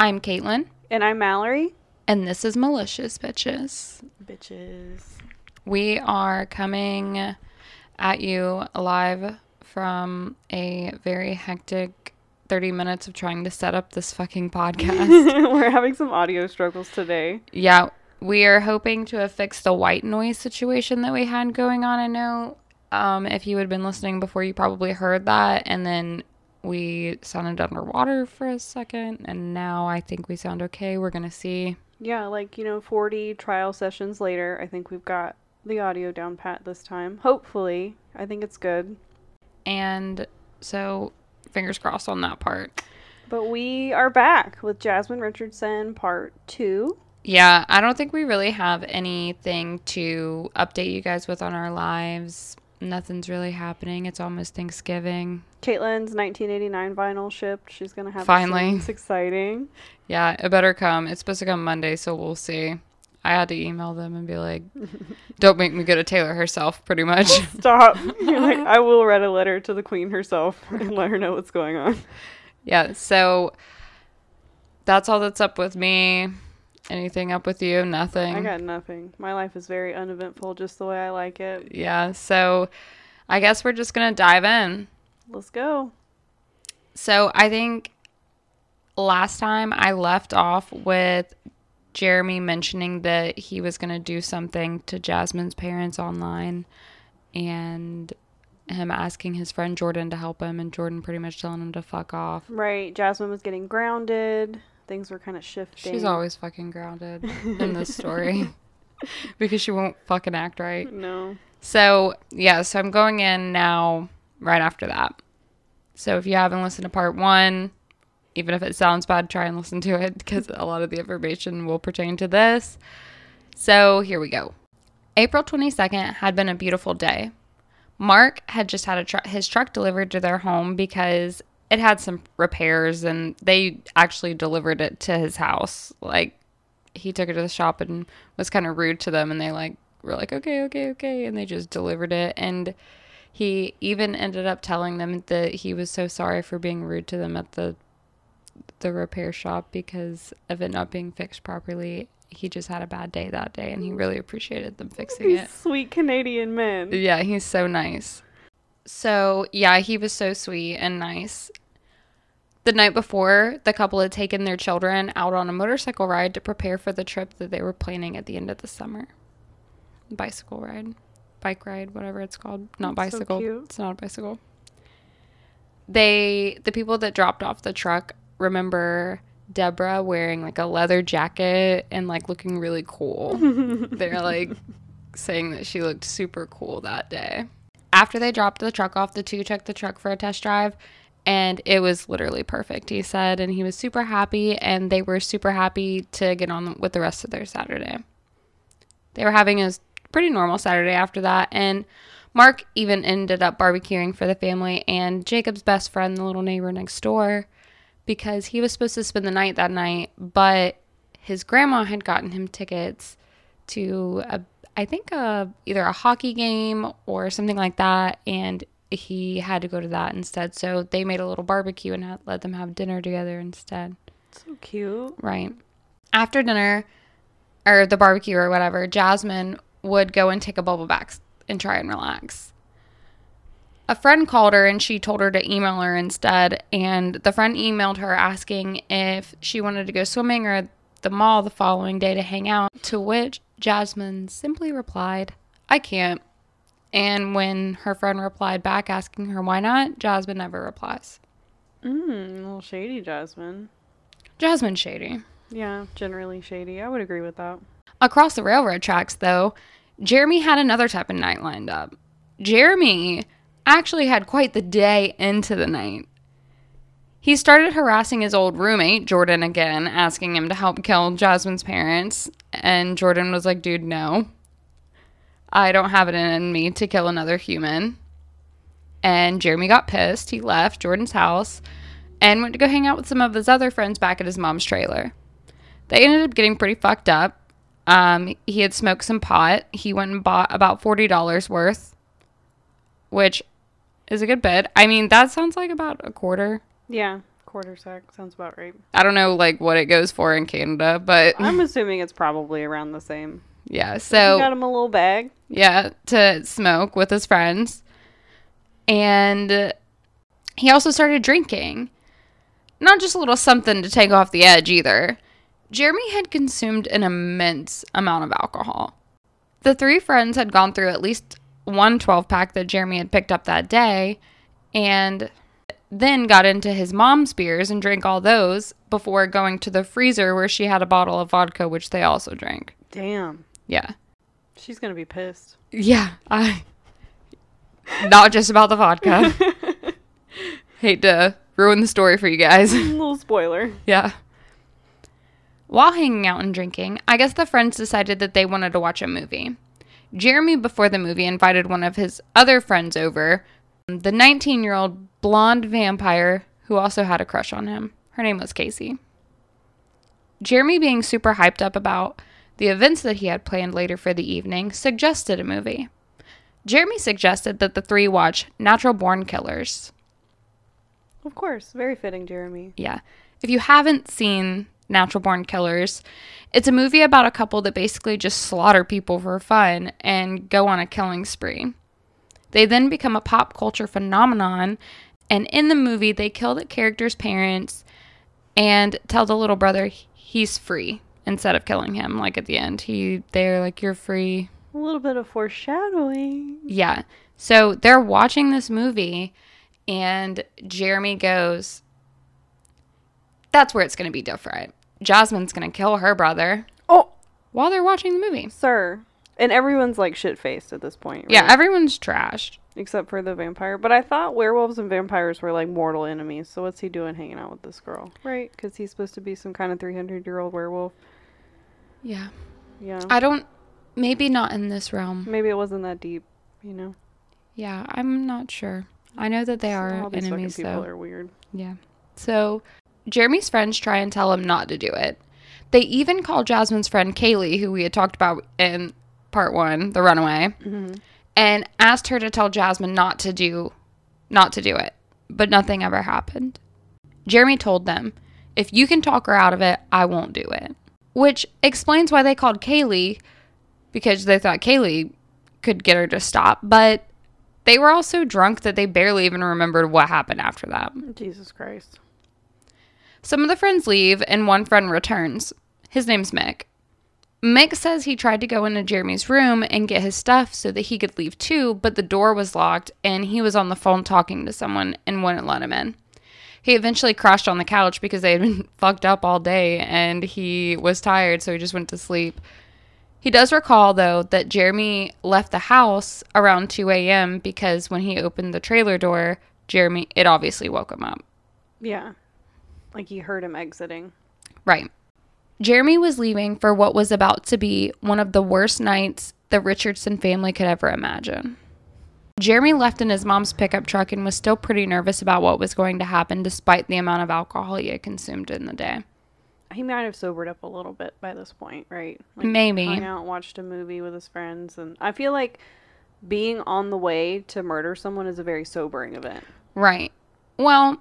I'm Katelynn, And I'm Mallory. and this is Malicious Bitches. Bitches. We are coming at you live from a very hectic 30 minutes of trying to set up this fucking podcast. We're having some audio struggles today. yeah, we are hoping to have fixed the white noise situation that we had going on. I know um, if you had been listening before, you probably heard that. And then we sounded underwater for a second. And now I think we sound okay. We're going to see. Yeah, like, you know, 40 trial sessions later, I think we've got the audio down pat this time. Hopefully. I think it's good. And so, fingers crossed on that part. But we are back with Jasmine Richardson part two. Yeah, I don't think we really have anything to update you guys with on our lives. Nothing's really happening. It's almost Thanksgiving. Katelynn's 1989 vinyl shipped. She's going to have Finally. It's exciting. Yeah, it better come. It's supposed to come Monday, so we'll see. I had to email them and be like, don't make me go to Taylor herself, pretty much. Stop. You're like, I will write a letter to the queen herself and let her know what's going on. yeah, so that's all that's up with me. Anything up with you? Nothing. I got nothing. My life is very uneventful, just the way I like it. yeah, so I guess we're just going to dive in. Let's go. So I think last time I left off with Jeremy mentioning that he was going to do something to Jasmine's parents online and him asking his friend Jordan to help him and Jordan pretty much telling him to fuck off. Right. Jasmine was getting grounded. Things were kind of shifting. She's always fucking grounded in this story because she won't fucking act right. No. So, yeah, so I'm going in now right after that. So, if you haven't listened to part one, even if it sounds bad, try and listen to it because a lot of the information will pertain to this. So, here we go. April 22nd had been a beautiful day. Marc had just had a tr- his truck delivered to their home because it had some repairs and they actually delivered it to his house. Like, he took it to the shop and was kind of rude to them and they like were like okay okay okay and they just delivered it and he even ended up telling them that he was so sorry for being rude to them at the the repair shop because of it not being fixed properly he just had a bad day that day and he really appreciated them fixing These it sweet Canadian men. yeah he's so nice so yeah he was so sweet and nice the night before, the couple had taken their children out on a motorcycle ride to prepare for the trip that they were planning at the end of the summer. Bicycle ride, bike ride, whatever it's called. Not That's so bicycle. cute. It's not a bicycle. They, the people that dropped off the truck, remember Deborah wearing like a leather jacket and like looking really cool. They're like saying that she looked super cool that day. After they dropped the truck off, the two took the truck for a test drive and it was literally perfect, he said. And he was super happy, and they were super happy to get on with the rest of their Saturday. They were having a pretty normal Saturday after that, and Marc even ended up barbecuing for the family and Jacob's best friend, the little neighbor next door, because he was supposed to spend the night that night, but his grandma had gotten him tickets to a I think a, either a hockey game or something like that, and he had to go to that instead. So they made a little barbecue and had, let them have dinner together instead. So cute. Right. After dinner, or the barbecue or whatever, Jasmine would go and take a bubble bath and try and relax. A friend called her and she told her to email her instead. And the friend emailed her asking if she wanted to go swimming or the mall the following day to hang out. To which Jasmine simply replied, I can't. And when her friend replied back asking her why not, Jasmine never replies. Mm, a little shady, Jasmine. Jasmine shady. Yeah, generally shady. I would agree with that. Across the railroad tracks, though, Jeremy had another type of night lined up. Jeremy actually had quite the day into the night. He started harassing his old roommate, Jordan, again, asking him to help kill Jasmine's parents. And Jordan was like, dude, no. I don't have it in me to kill another human. And Jeremy got pissed. He left Jordan's house and went to go hang out with some of his other friends back at his mom's trailer. They ended up getting pretty fucked up. Um, he had smoked some pot. He went and bought about forty dollars worth, which is a good bit. I mean, that sounds like about a quarter. Yeah, Quarter sack sounds about right. I don't know like what it goes for in Canada, but I'm assuming it's probably around the same. yeah. he So got him a little bag. yeah, to smoke with his friends. And he also started drinking. Not just a little something to take off the edge either. Jeremy had consumed an immense amount of alcohol. The three friends had gone through at least one 12 pack that Jeremy had picked up that day and then got into his mom's beers and drank all those before going to the freezer where she had a bottle of vodka, which they also drank. Damn. Yeah. She's gonna be pissed. Yeah, I not just about the vodka. Hate to ruin the story for you guys. little spoiler. yeah. While hanging out and drinking, I guess the friends decided that they wanted to watch a movie. Jeremy, before the movie, invited one of his other friends over, the 19 year old blonde vampire who also had a crush on him. Her name was Casey. Jeremy, being super hyped up about the events that he had planned later for the evening, suggested a movie. Jeremy suggested that the three watch Natural Born Killers. Of course, very fitting, Jeremy. Yeah. If you haven't seen Natural Born Killers, it's a movie about a couple that basically just slaughter people for fun and go on a killing spree. They then become a pop culture phenomenon, and in the movie, they kill the character's parents and tell the little brother he's free instead of killing him. Like at the end, he they're like, "You're free." A little bit of foreshadowing. Yeah. So they're watching this movie, and Jeremy goes, That's where it's going to be different. Jasmine's going to kill her brother Oh, while they're watching the movie. sir. And everyone's like shit faced at this point. Yeah, everyone's trashed. Except for the vampire. But I thought werewolves and vampires were like mortal enemies. So what's he doing hanging out with this girl? Right? Because he's supposed to be some kind of 300 year old werewolf. Yeah. Yeah. I don't, maybe not in this realm. Maybe it wasn't that deep, you know? Yeah, I'm not sure. I know that they are All these enemies, people though. are weird. Yeah. So Jeremy's friends try and tell him not to do it. They even call Jasmine's friend Kaylee, who we had talked about in part one, the runaway, mm-hmm. And asked her to tell Jasmine not to do not to do it. But nothing ever happened. Jeremy told them, if you can talk her out of it, I won't do it. Which explains why they called Kaylee, because they thought Kaylee could get her to stop, but they were all so drunk that they barely even remembered what happened after that. Jesus Christ. Some of the friends leave and one friend returns. His name's Mick. Mick says he tried to go into Jeremy's room and get his stuff so that he could leave too, but the door was locked and he was on the phone talking to someone and wouldn't let him in. He eventually crashed on the couch because they had been fucked up all day and he was tired, so he just went to sleep. He does recall, though, that Jeremy left the house around 2 a.m. because when he opened the trailer door, Jeremy, it obviously woke him up. Yeah. Like he heard him exiting. Right. Jeremy was leaving for what was about to be one of the worst nights the Richardson family could ever imagine. Jeremy left in his mom's pickup truck and was still pretty nervous about what was going to happen despite the amount of alcohol he had consumed in the day. He might have sobered up a little bit by this point, right? Maybe. Hung out, watched a movie with his friends, and I feel like being on the way to murder someone is a very sobering event. Right. Well,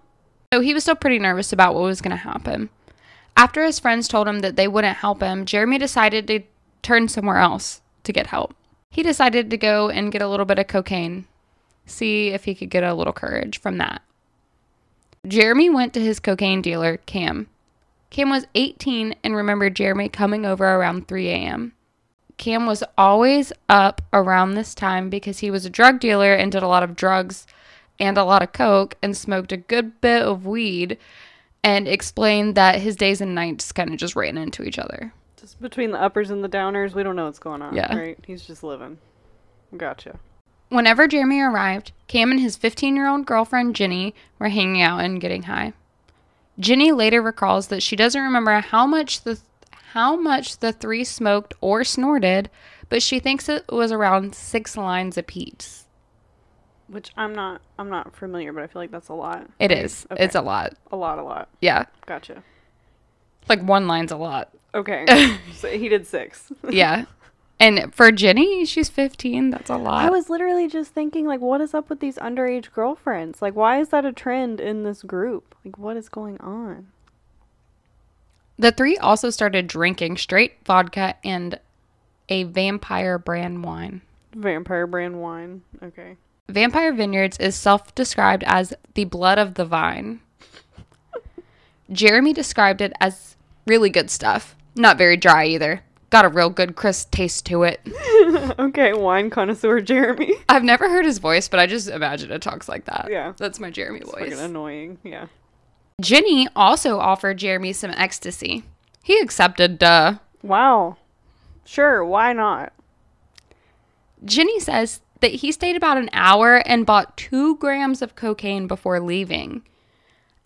so he was still pretty nervous about what was going to happen. After his friends told him that they wouldn't help him, Jeremy decided to turn somewhere else to get help. He decided to go and get a little bit of cocaine, see if he could get a little courage from that. Jeremy went to his cocaine dealer, Cam. Cam was 18 and remembered Jeremy coming over around 3 a.m. Cam was always up around this time because he was a drug dealer and did a lot of drugs and a lot of coke and smoked a good bit of weed and explained that his days and nights kind of just ran into each other. Just between the uppers and the downers, we don't know what's going on. Yeah. Right? He's just living. Gotcha. Whenever Jeremy arrived, Cam and his 15 year old girlfriend Jenny were hanging out and getting high. Jenny later recalls that she doesn't remember how much the how much the three smoked or snorted, but she thinks it was around six lines apiece. Which I'm not I'm not familiar, but I feel like that's a lot. It is. Okay. It's a lot. a lot, a lot. Yeah. Gotcha. Like one line's a lot. Okay. so he did six. Yeah. And for Jenny, she's 15. That's a lot. I was literally just thinking, like, what is up with these underage girlfriends? Like, why is that a trend in this group? Like, what is going on? the three also started drinking straight vodka and a vampire brand wine. Vampire brand wine. Okay. Vampire Vineyards is self described as the blood of the vine. Jeremy described it as really good stuff. Not very dry either. Got a real good crisp taste to it. okay, wine connoisseur Jeremy. I've never heard his voice, but I just imagine it talks like that. Yeah. That's my Jeremy It's voice. fucking annoying. Yeah. Jenny also offered Jeremy some ecstasy. He accepted, duh. Wow. Sure, why not? Jenny says that he stayed about an hour and bought two grams of cocaine before leaving.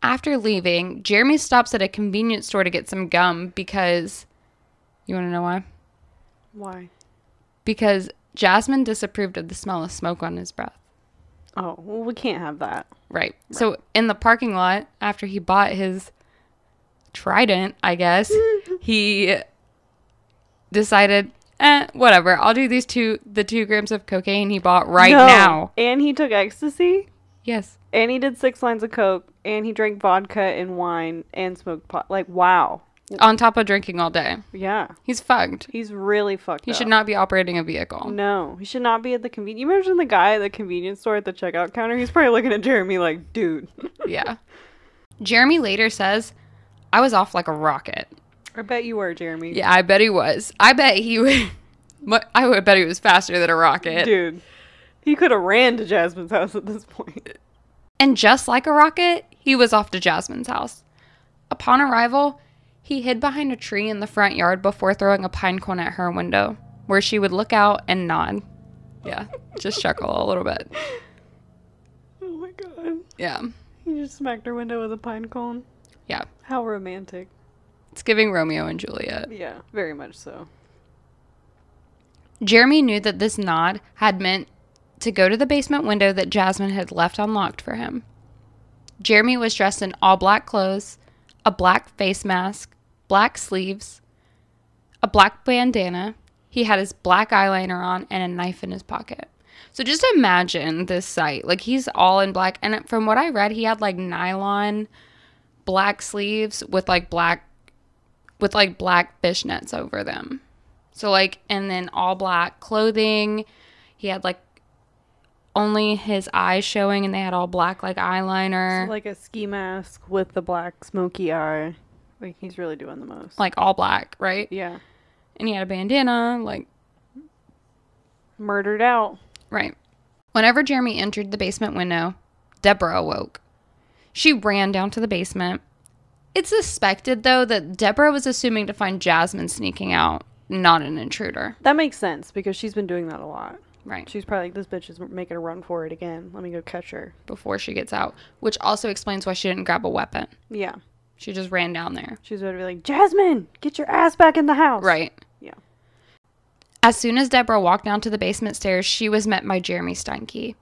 After leaving, Jeremy stops at a convenience store to get some gum because. You want to know why? Why? Because Jasmine disapproved of the smell of smoke on his breath. Oh, well, we can't have that. Right. So in the parking lot, after he bought his trident, I guess, he decided, eh, whatever. I'll do these two, the two grams of cocaine he bought right No. now. And he took ecstasy, Yes. and he did six lines of coke, and he drank vodka and wine and smoked pot. Like, wow. On top of drinking all day. Yeah. He's fucked. He's really fucked He up. should not be operating a vehicle. No, he should not be at the convenience. You imagine the guy at the convenience store at the checkout counter? He's probably looking at Jeremy like, dude. Yeah. Jeremy later says, I was off like a rocket. I bet you were, Jeremy. Yeah, I bet he was. I bet he would. I would bet he was faster than a rocket. Dude. He could have ran to Jasmine's house at this point. And just like a rocket, he was off to Jasmine's house. Upon arrival, he hid behind a tree in the front yard before throwing a pine cone at her window, where she would look out and nod. Yeah, just chuckle a little bit. Oh my god. Yeah, He just smacked her window with a pine cone. yeah. How romantic. It's giving Romeo and Juliet. Yeah, very much so. Jeremy knew that this nod had meant to go to the basement window that Jasmine had left unlocked for him. Jeremy was dressed in all black clothes, a black face mask, black sleeves, a black bandana. He had his black eyeliner on and a knife in his pocket. So just imagine this sight. Like he's all in black. And from what I read, he had like nylon black sleeves with like black with like black fishnets over them. So like and then all black clothing. He had like only his eyes showing and they had all black like eyeliner. So like a ski mask with the black smoky eye. Like he's really doing the most. like all black, right? yeah. And he had a bandana, like Murdered out. right. Whenever Jeremy entered the basement window, Deborah awoke. She ran down to the basement. It's suspected though that Deborah was assuming to find Jasmine sneaking out, not an intruder. That makes sense because she's been doing that a lot. Right. She's probably like, this bitch is making a run for it again. Let me go catch her. Before she gets out, which also explains why she didn't grab a weapon. Yeah. She just ran down there. She's going to be like, Jasmine, get your ass back in the house. Right. Yeah. As soon as Deborah walked down to the basement stairs, she was met by Jeremy Steinke.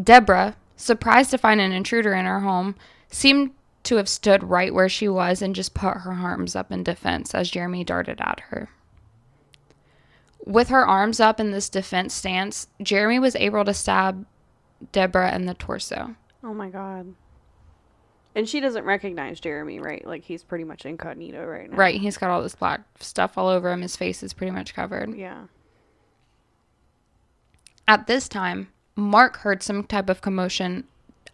Deborah, surprised to find an intruder in her home, seemed to have stood right where she was and just put her arms up in defense as Jeremy darted at her. With her arms up in this defense stance, Jeremy was able to stab Deborah in the torso. Oh my God. And she doesn't recognize Jeremy, right? Like he's pretty much incognito right now. Right, he's got all this black stuff all over him. His face is pretty much covered. Yeah. At this time, Marc heard some type of commotion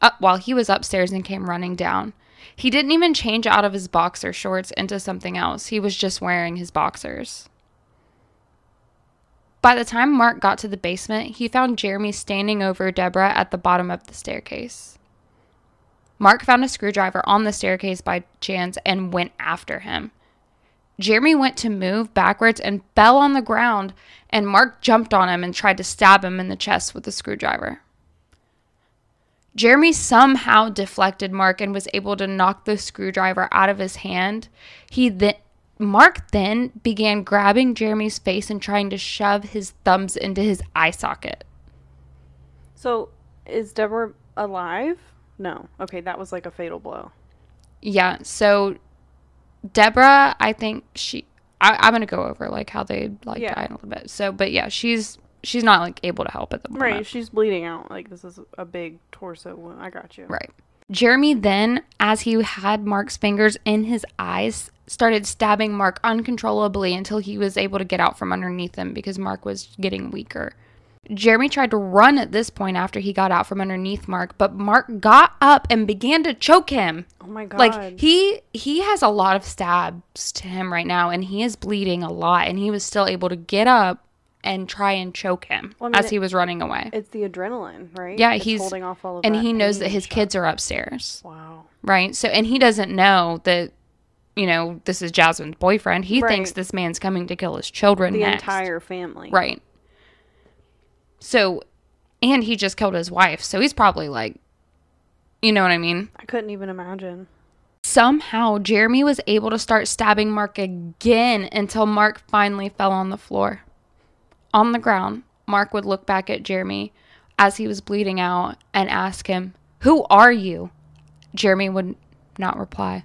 up while he was upstairs and came running down. He didn't even change out of his boxer shorts into something else. He was just wearing his boxers. By the time Marc got to the basement, he found Jeremy standing over Deborah at the bottom of the staircase. Marc found a screwdriver on the staircase by chance and went after him. Jeremy went to move backwards and fell on the ground, and Marc jumped on him and tried to stab him in the chest with the screwdriver. Jeremy somehow deflected Marc and was able to knock the screwdriver out of his hand. He then Marc then began grabbing Jeremy's face and trying to shove his thumbs into his eye socket. So is Deborah alive? No. Okay, that was like a fatal blow. Yeah, so Deborah, I think she I, I'm gonna go over like how they like Yeah. die in a little bit. So, but yeah, she's she's not like able to help at the moment. Right, she's bleeding out. Like this is a big torso wound. I got you. Right. Jeremy then, as he had Marc's fingers in his eyes, started stabbing Marc uncontrollably until he was able to get out from underneath him because Marc was getting weaker. Jeremy tried to run at this point after he got out from underneath Marc, but Marc got up and began to choke him. Oh my god. Like he he has a lot of stabs to him right now and he is bleeding a lot and he was still able to get up and try and choke him Well, I mean, as he was running away. it's the adrenaline, right? Yeah, It's he's- holding off all of And he knows that his stuff. kids are upstairs. Wow. right? So, and he doesn't know that, you know, this is Jasmine's boyfriend. He thinks this man's coming to kill his children The next. entire family. right? So, and he just killed his wife, so he's probably like, you know what I mean? I couldn't even imagine. Somehow, Jeremy was able to start stabbing Marc again until Marc finally fell on the floor. On the ground, Marc would look back at Jeremy as he was bleeding out and ask him, Who are you? Jeremy would not reply.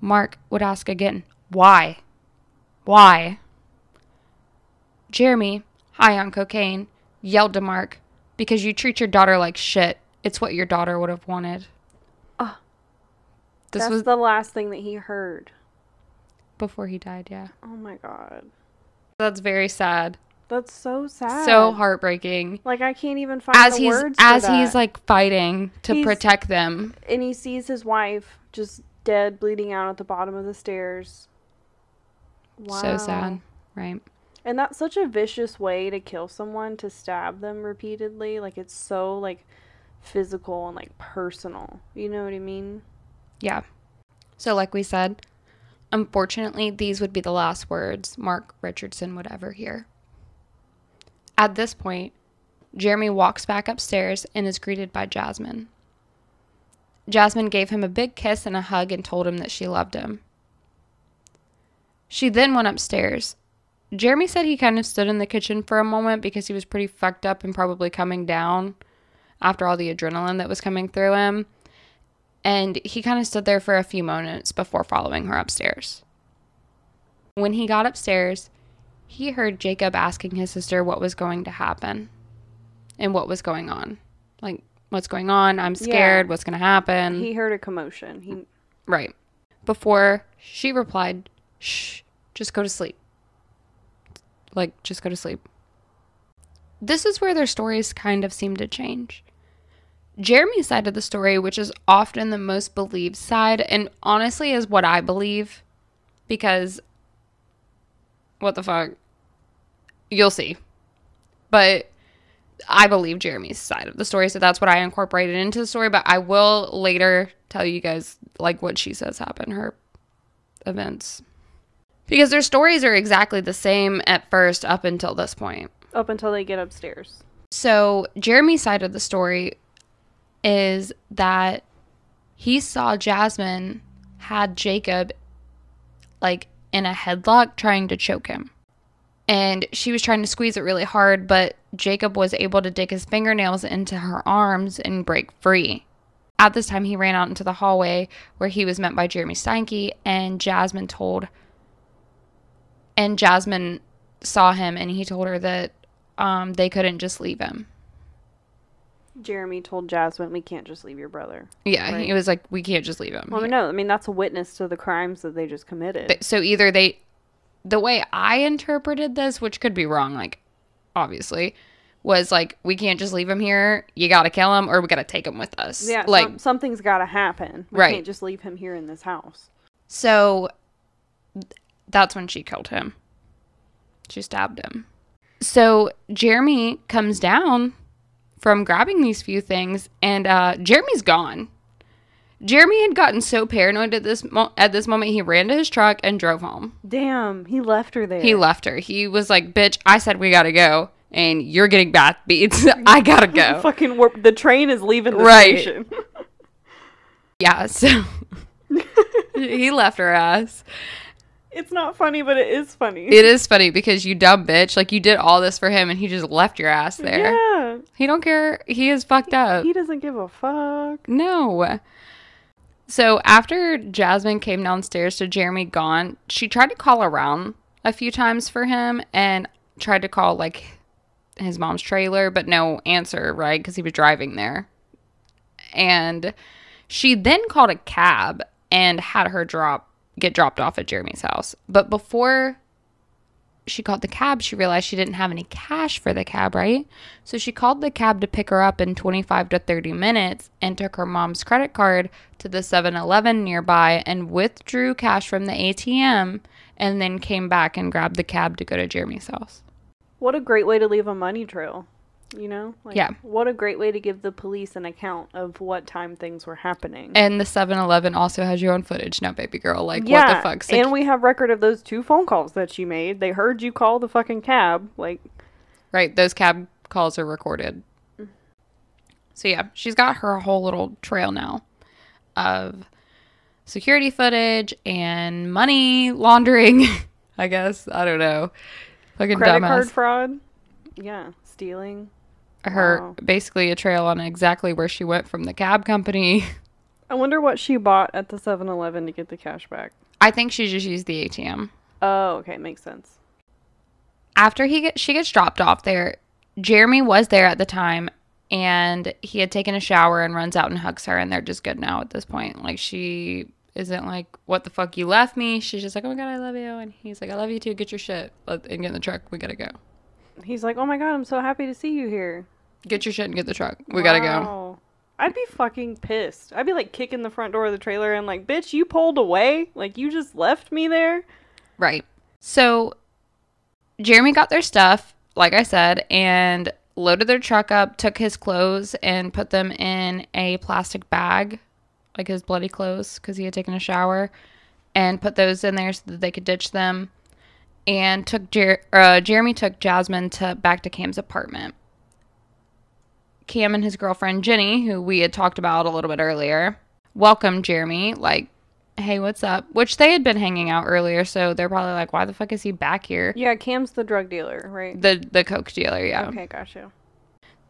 Marc would ask again, Why? Why? Jeremy, high on cocaine, yelled to Marc, Because you treat your daughter like shit. It's what your daughter would have wanted. Ah. This That's was the last thing that he heard. before he died, yeah. Oh my god. That's very sad. That's so sad. So heartbreaking. Like I can't even find As the he's as he's like fighting to He's- protect them. and he sees his wife just dead, bleeding out at the bottom of the stairs. Wow. So sad, right? And that's such a vicious way to kill someone to stab them repeatedly. Like it's so like physical and like personal. You know what I mean? Yeah. So like we said, unfortunately, these would be the last words Marc Richardson would ever hear. At this point, Jeremy walks back upstairs and is greeted by Jasmine. Jasmine gave him a big kiss and a hug and told him that she loved him. She then went upstairs. Jeremy said he kind of stood in the kitchen for a moment because he was pretty fucked up and probably coming down after all the adrenaline that was coming through him. And he kind of stood there for a few moments before following her upstairs. When he got upstairs, he heard Jacob asking his sister what was going to happen and what was going on. Like, what's going on? I'm scared. Yeah. What's going to happen? He heard a commotion. He Right. Before she replied, shh, just go to sleep. Like, just go to sleep. This is where their stories kind of seem to change. Jeremy's side of the story, which is often the most believed side, and honestly is what I believe, because what the fuck? You'll see. But I believe Jeremy's side of the story, so that's what I incorporated into the story. But I will later tell you guys like what she says happened, her events, because their stories are exactly the same at first up until this point. up until they get upstairs. So Jeremy's side of the story is that he saw Jasmine had Jacob like in a headlock trying to choke him. And she was trying to squeeze it really hard, but Jacob was able to dig his fingernails into her arms and break free. At this time, he ran out into the hallway where he was met by Jeremy Steinke, and Jasmine told, and Jasmine saw him, and he told her that um, they couldn't just leave him. Jeremy told Jasmine, "We can't just leave your brother." Yeah, Right. he was like, we can't just leave him. Well, no, I mean that's a witness to the crimes that they just committed. Th- so either they the way i interpreted this which could be wrong like obviously was like we can't just leave him here you gotta kill him or we gotta take him with us yeah, like some, something's got to happen. We Right. can't just leave him here in this house. so that's when she killed him she stabbed him so jeremy comes down from grabbing these few things and uh jeremy's gone jeremy had gotten so paranoid at this mo- at this moment he ran to his truck and drove home Damn, he left her there. He left her. He was like, "Bitch, I said we gotta go, and you're getting bath beats. I gotta go." Fucking warp. The train is leaving the Right. station. yeah, so he left her ass. it's not funny, but it is funny. It is funny because you dumb bitch, like you did all this for him, and he just left your ass there. Yeah. He don't care. He is fucked up. He doesn't give a fuck. No. So after Jasmine came downstairs to Jeremy gone, she tried to call around a few times for him and tried to call like his mom's trailer, but no answer, right? Because he was driving there. And she then called a cab and had her drop get dropped off at Jeremy's house. But before she called the cab, she realized she didn't have any cash for the cab, right? So she called the cab to pick her up in 25 to 30 minutes and took her mom's credit card to the 7 Eleven nearby and withdrew cash from the ATM and then came back and grabbed the cab to go to Jeremy's house. What a great way to leave a money trail. You know? Like, Yeah. What a great way to give the police an account of what time things were happening. And the 7 Eleven also has your own footage now, baby girl. Like, what the fuck? Sec- and we have record of those two phone calls that she made. They heard you call the fucking cab. Like, Right, those cab calls are recorded. Mm. So yeah, she's got her whole little trail now of security footage and money laundering. I guess I don't know. Fucking credit dumbass. card fraud. Yeah, stealing. Her Wow. basically a trail on exactly where she went from the cab company. I wonder what she bought at the 7-Eleven to get the cash back. I think she just used the ATM. Oh, okay, makes sense. after he get, she gets dropped off there, Jeremy was there at the time and he had taken a shower and runs out and hugs her and they're just good now at this point. Like she isn't like, "What the fuck you left me?" She's just like, "Oh my god, I love you." And he's like, "I love you too. Get your shit and get in the truck. We got to go. He's like, "Oh my god, I'm so happy to see you here." Get your shit and get the truck. We got to go." I'd be fucking pissed. I'd be like kicking the front door of the trailer and like, "Bitch, you pulled away? Like you just left me there?" Right. So Jeremy got their stuff, like I said, and loaded their truck up, took his clothes and put them in a plastic bag, like his bloody clothes, because he had taken a shower, and put those in there so that they could ditch them. And took Jer- uh, Jeremy took Jasmine to back to Cam's apartment. Cam and his girlfriend Jenny, who we had talked about a little bit earlier, welcomed Jeremy like hey, what's up? Which they had been hanging out earlier, so they're probably like, why the fuck is he back here? Yeah, Cam's the drug dealer, right? The the coke dealer, yeah. Okay, gotcha.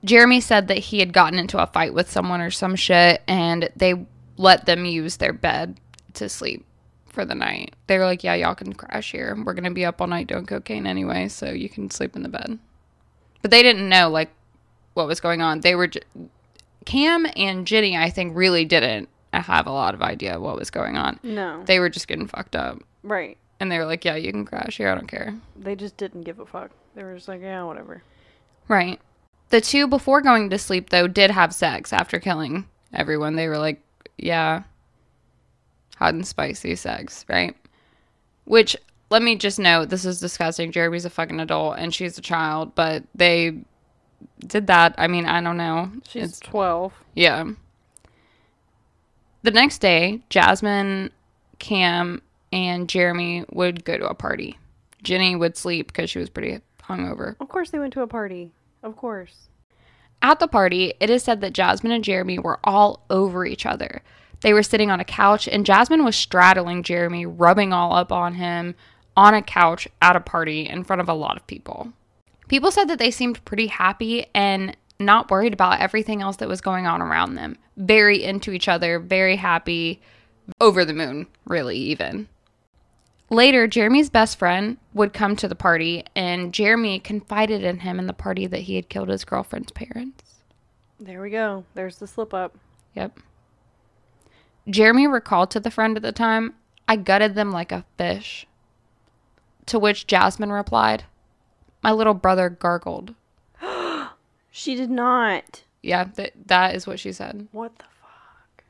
Jeremy said that he had gotten into a fight with someone or some shit, and they let them use their bed to sleep for the night. They were like, yeah, y'all can crash here. We're gonna be up all night doing cocaine anyway, so you can sleep in the bed. But they didn't know like what was going on. They were j- Cam and Jenny, I think, really didn't have a lot of idea what was going on. No. They were just getting fucked up. right. And they were like, yeah, you can crash here. I don't care. They just didn't give a fuck. They were just like, yeah, whatever. Right. The two before going to sleep, though, did have sex after killing everyone. They were like, yeah, hot and spicy sex, right? Which, let me just note, this is disgusting. Jeremy's a fucking adult and she's a child, but they did that. I mean, I don't know. She's It's 12. Yeah. The next day, Jasmine, Cam, and Jeremy would go to a party. Jenny would sleep because she was pretty hungover. Of course they went to a party. Of course. At the party, it is said that Jasmine and Jeremy were all over each other. They were sitting on a couch, and Jasmine was straddling Jeremy, rubbing all up on him on a couch at a party in front of a lot of people. People said that they seemed pretty happy and not worried about everything else that was going on around them. Very into each other, very happy, over the moon, really, even. Later, Jeremy's best friend would come to the party, and Jeremy confided in him in the party that he had killed his girlfriend's parents. There we go. There's the slip up. Yep. Jeremy recalled to the friend at the time, I gutted them like a fish. To which Jasmine replied, My little brother gargled. She did not. Yeah, th- that is what she said. What the fuck?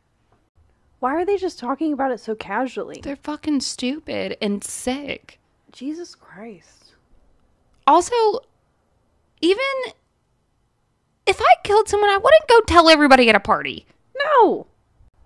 Why are they just talking about it so casually? They're fucking stupid and sick. Jesus Christ. Also, even if I killed someone, I wouldn't go tell everybody at a party. No.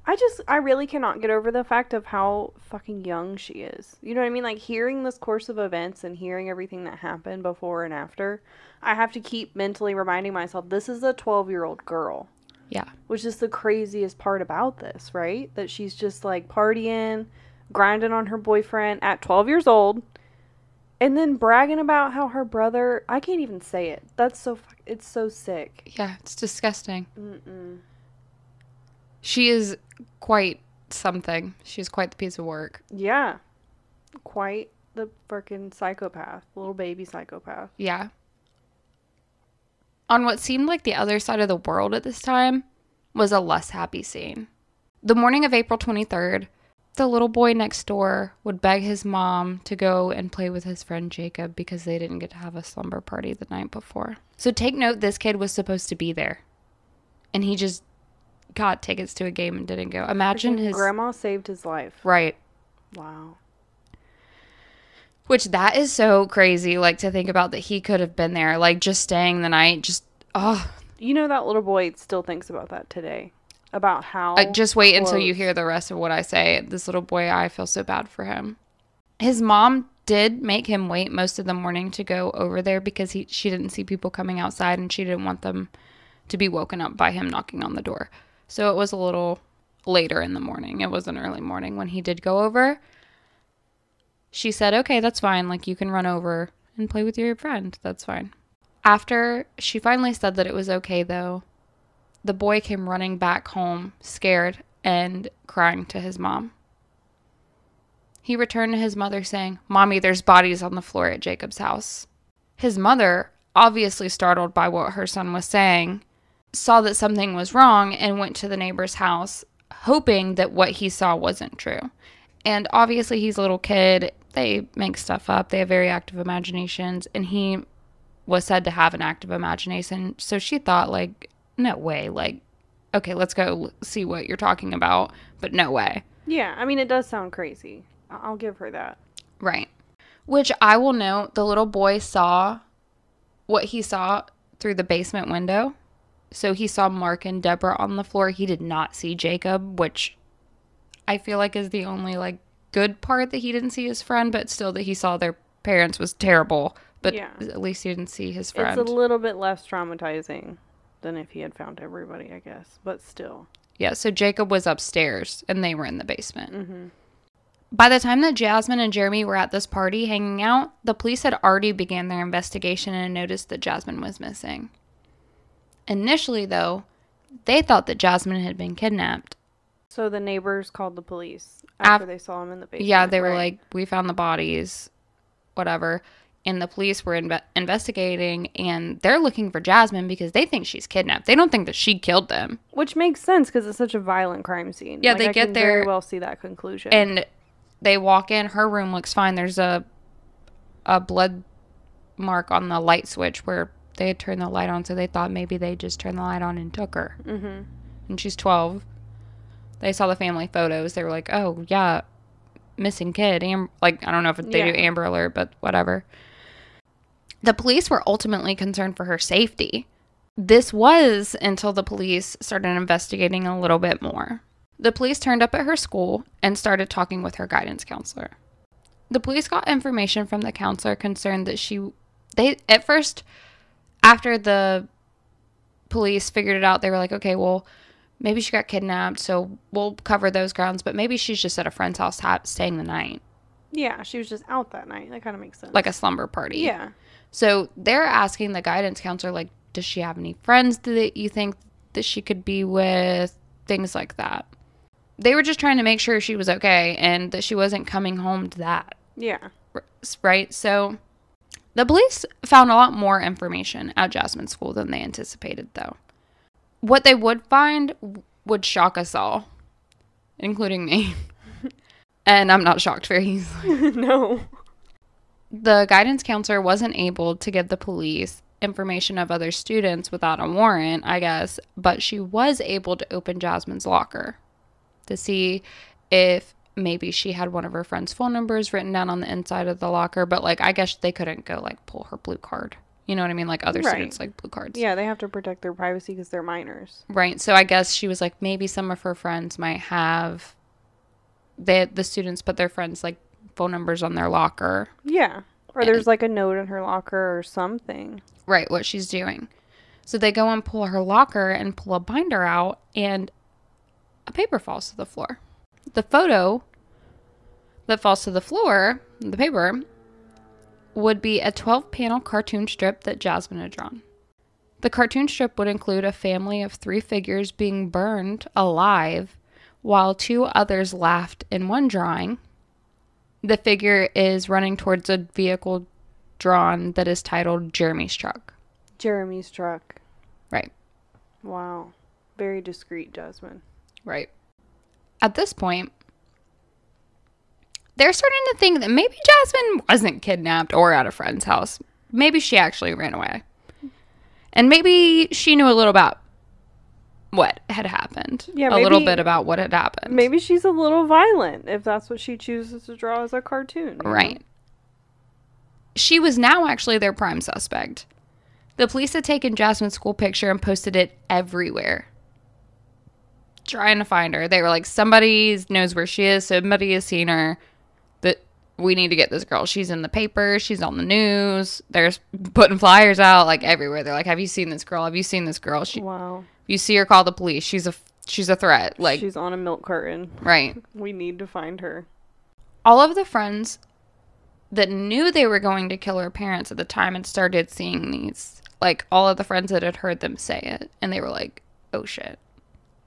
I just I really cannot get over the fact of how fucking young she is. You know what I mean? Like hearing this course of events and hearing everything that happened before and after, I have to keep mentally reminding myself this is a 12-year-old girl. Yeah. Which is the craziest part about this, right? That she's just like partying, grinding on her boyfriend at 12 years old, and then bragging about how her brother, I can't even say it. That's so it's so sick. Yeah, it's disgusting. Mm-mm. She is quite something. She's quite the piece of work. Yeah. Quite the freaking psychopath. Little baby psychopath. Yeah. On what seemed like the other side of the world at this time was a less happy scene. The morning of April 23rd, the little boy next door would beg his mom to go and play with his friend Jacob because they didn't get to have a slumber party the night before. So take note this kid was supposed to be there. And he just got tickets to a game and didn't go. Imagine his grandma saved his life. right. Wow. Which that is so crazy like to think about that he could have been there like just staying the night just oh You know that little boy still thinks about that today. About how Uh, just wait until you hear the rest of what I say. This little boy, I feel so bad for him. His mom did make him wait most of the morning to go over there because he she didn't see people coming outside and she didn't want them to be woken up by him knocking on the door. So it was a little later in the morning. It wasn't early morning when he did go over. She said, "Okay, that's fine. Like you can run over and play with your friend. That's fine." After she finally said that it was okay though, the boy came running back home, scared and crying to his mom. He returned to his mother saying, Mommy, there's bodies on the floor at Jacob's house. His mother, obviously startled by what her son was saying, saw that something was wrong and went to the neighbor's house, hoping that what he saw wasn't true. And obviously, he's a little kid. They make stuff up, they have very active imaginations, and he was said to have an active imagination. So she thought, like, no way. Like, okay, let's go see what you're talking about, but no way. Yeah, I mean it does sound crazy. I'll give her that. Right. Which I will note the little boy saw what he saw through the basement window. So he saw Marc and Deborah on the floor. He did not see Jacob, which I feel like is the only like good part that he didn't see his friend, but still that he saw their parents was terrible. But Yeah. at least he didn't see his friend. It's a little bit less traumatizing than if he had found everybody, I guess. But still. Yeah, so Jacob was upstairs and they were in the basement. Mm-hmm. By the time that Jasmine and Jeremy were at this party hanging out, the police had already began their investigation and noticed that Jasmine was missing. Initially, though, they thought that Jasmine had been kidnapped. So the neighbors called the police Af- after they saw him in the basement. yeah, they were right? like, "We found the bodies, whatever." And the police were inve- investigating, and they're looking for Jasmine because they think she's kidnapped. They don't think that she killed them. Which makes sense because it's such a violent crime scene. Yeah, Like, they I get can very there- well see that conclusion. and they walk in her room looks fine there's a a blood mark on the light switch where they had turned the light on so they thought maybe they just turned the light on and took her. Mm-hmm. and she's 12 they saw the family photos. They were like oh yeah missing kid. Am- like i don't know if they do amber alert but whatever. The police were ultimately concerned for her safety. This was until the police started investigating a little bit more. The police turned up at her school and started talking with her guidance counselor. The police got information from the counselor concerned that she they at first after the police figured it out they were like, "Okay, well, maybe she got kidnapped, so we'll cover those grounds, but maybe she's just at a friend's house ha- staying the night, Yeah, she was just out that night. That kind of makes sense. like a slumber party." yeah. So they're asking the guidance counselor, like, does she have any friends that you think that she could be with? Things like that. They were just trying to make sure she was okay and that she wasn't coming home to that, Yeah. right? So the police found a lot more information at Jasmine's school than they anticipated, though. What they would find would shock us all, including me. and I'm not shocked very easily no. the guidance counselor wasn't able to give the police information of other students without a warrant, I guess, but she was able to open Jasmine's locker to see if maybe she had one of her friend's phone numbers written down on the inside of the locker, but like I guess they couldn't go like pull her blue card. You know what I mean? Like other Right. students like blue cards. Yeah, they have to protect their privacy because they're minors. Right. So I guess she was like maybe some of her friends might have they the students put their friends like phone numbers on their locker Yeah. Or there's like a note in her locker or something. right what she's doing so they go and pull her locker and pull a binder out and a paper falls to the floor the photo that falls to the floor the paper would be a 12 panel cartoon strip that jasmine had drawn the cartoon strip would include a family of three figures being burned alive while two others laughed in one drawing. The figure is running towards a vehicle drawn that is titled Jeremy's truck. Jeremy's truck. Right. Wow. Very discreet, Jasmine. Right. At this point, they're starting to think that maybe Jasmine wasn't kidnapped or at a friend's house. Maybe she actually ran away. And maybe she knew a little about what had happened. Yeah, a little bit about what had happened. Maybe she's a little violent if that's what she chooses to draw as a cartoon. Right. She was now actually their prime suspect. The police had taken Jasmine's school picture and posted it everywhere. Trying to find her. They were like, somebody knows where she is, somebody has seen her. We need to get this girl. She's in the paper, she's on the news. They're putting flyers out like everywhere. They're like, Have you seen this girl? Have you seen this girl? She Wow. you see her, call the police. She's a she's a threat. Like she's on a milk carton. right. We need to find her. all of the friends that knew they were going to kill her parents at the time and started seeing these like all of the friends that had heard them say it and they were like oh shit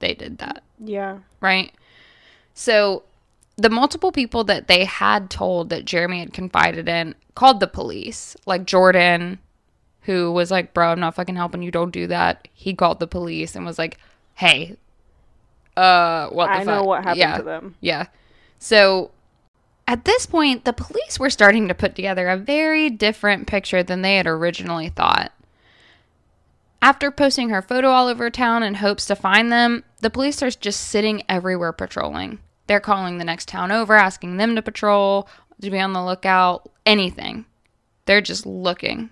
they did that Yeah. right so the multiple people that they had told that jeremy had confided in called the police like jordan who was like bro i'm not fucking helping you don't do that he called the police and was like hey uh what the I know what happened yeah. to them. Yeah. So at this point, the police were starting to put together a very different picture than they had originally thought. After posting her photo all over town in hopes to find them, the police are just sitting everywhere patrolling. They're calling the next town over, asking them to patrol, to be on the lookout, anything. They're just looking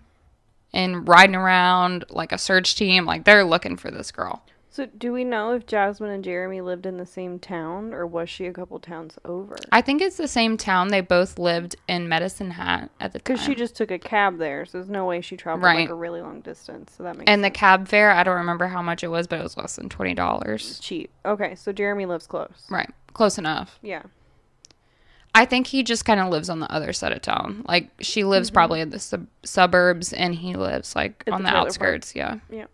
and riding around like a search team. Like they're looking for this girl. So, do we know if Jasmine and Jeremy lived in the same town or was she a couple towns over? I think it's the same town. They both lived in Medicine Hat at the time. Because she just took a cab there, so there's no way she traveled Right. like a really long distance. So that makes and the cab fare, I don't remember how much it was, but it was less than twenty dollars. cheap. Okay, so Jeremy lives close. Right, close enough. Yeah. I think he just kind of lives on the other side of town. Like she lives mm-hmm. probably in the sub- suburbs, and he lives like At on the the, park. outskirts. Yeah, Yeah.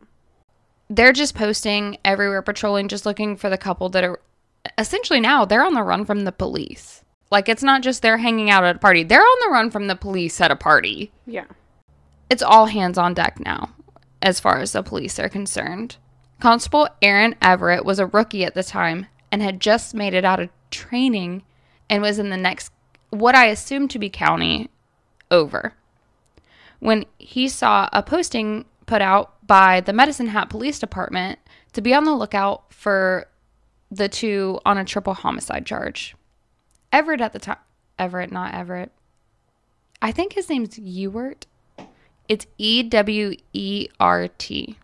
They're just posting everywhere, patrolling, just looking for the couple that are essentially now they're on the run from the police. Like it's not just they're hanging out at a party; they're on the run from the police at a party. Yeah. it's all hands on deck now, as far as the police are concerned. Constable Aaron Everett was a rookie at the time and had just made it out of training and was in the next, what I assumed to be county over. When he saw a posting put out by the Medicine Hat Police Department to be on the lookout for the two on a triple homicide charge. Everett at the time, Everett, not Everett. I think his name's Ewert. It's E W E R T.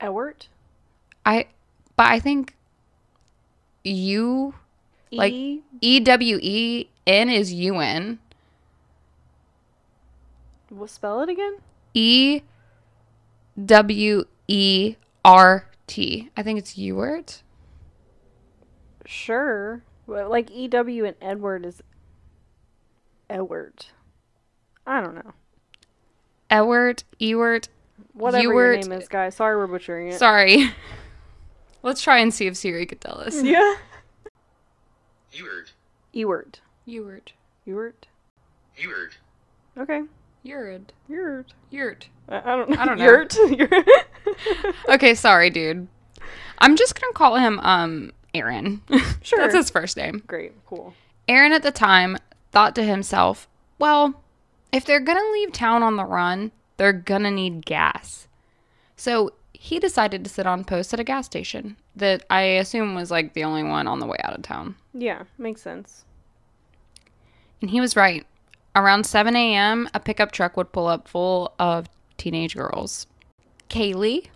Ewert? I but I think U Like- E? E W E N is u-n will spell it again? E W E R T. I think it's Ewert. Sure. Well, like E-W and Edward is Ewert. I don't know. Ewert, Ewert. Whatever Ewert- your name is, guys. Sorry we're butchering it. Sorry. Let's try and see if Siri could tell us. yeah. Ewert. Ewert. Ewert. Ewert. Ewert. Okay. Ewert. Ewert. Ewert. I, I don't know. I don't know. Ewert. Okay, sorry, dude. I'm just gonna call him um Aaron. Sure. That's his first name. Great. Cool. Aaron at the time thought to himself, well, if they're going to leave town on the run, they're to need gas. So he decided to sit on post at a gas station that I assume was like the only one on the way out of town. Yeah. Makes sense. And he was right. Around 7 a.m., a pickup truck would pull up full of teenage girls. Kaylee,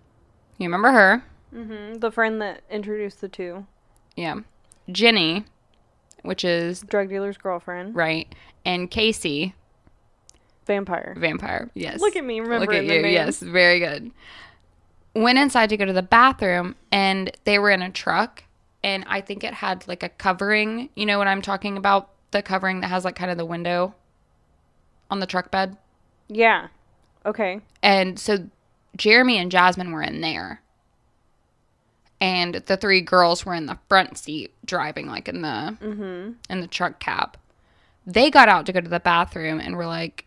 you remember her? hmm The friend that introduced the two. Yeah. Jenny, which is Drug dealer's girlfriend. right, and Casey, Vampire. vampire. Yes. Look at me remember. Look at you. Yes, very good. Went inside to go to the bathroom, and they were in a truck, and I think it had like a covering. You know what I'm talking about? The covering that has like kind of the window on the truck bed. Yeah. Okay. And so Jeremy and Jasmine were in there. and the three girls were in the front seat driving like in the Mm-hmm. in the truck cab. They got out to go to the bathroom and were like,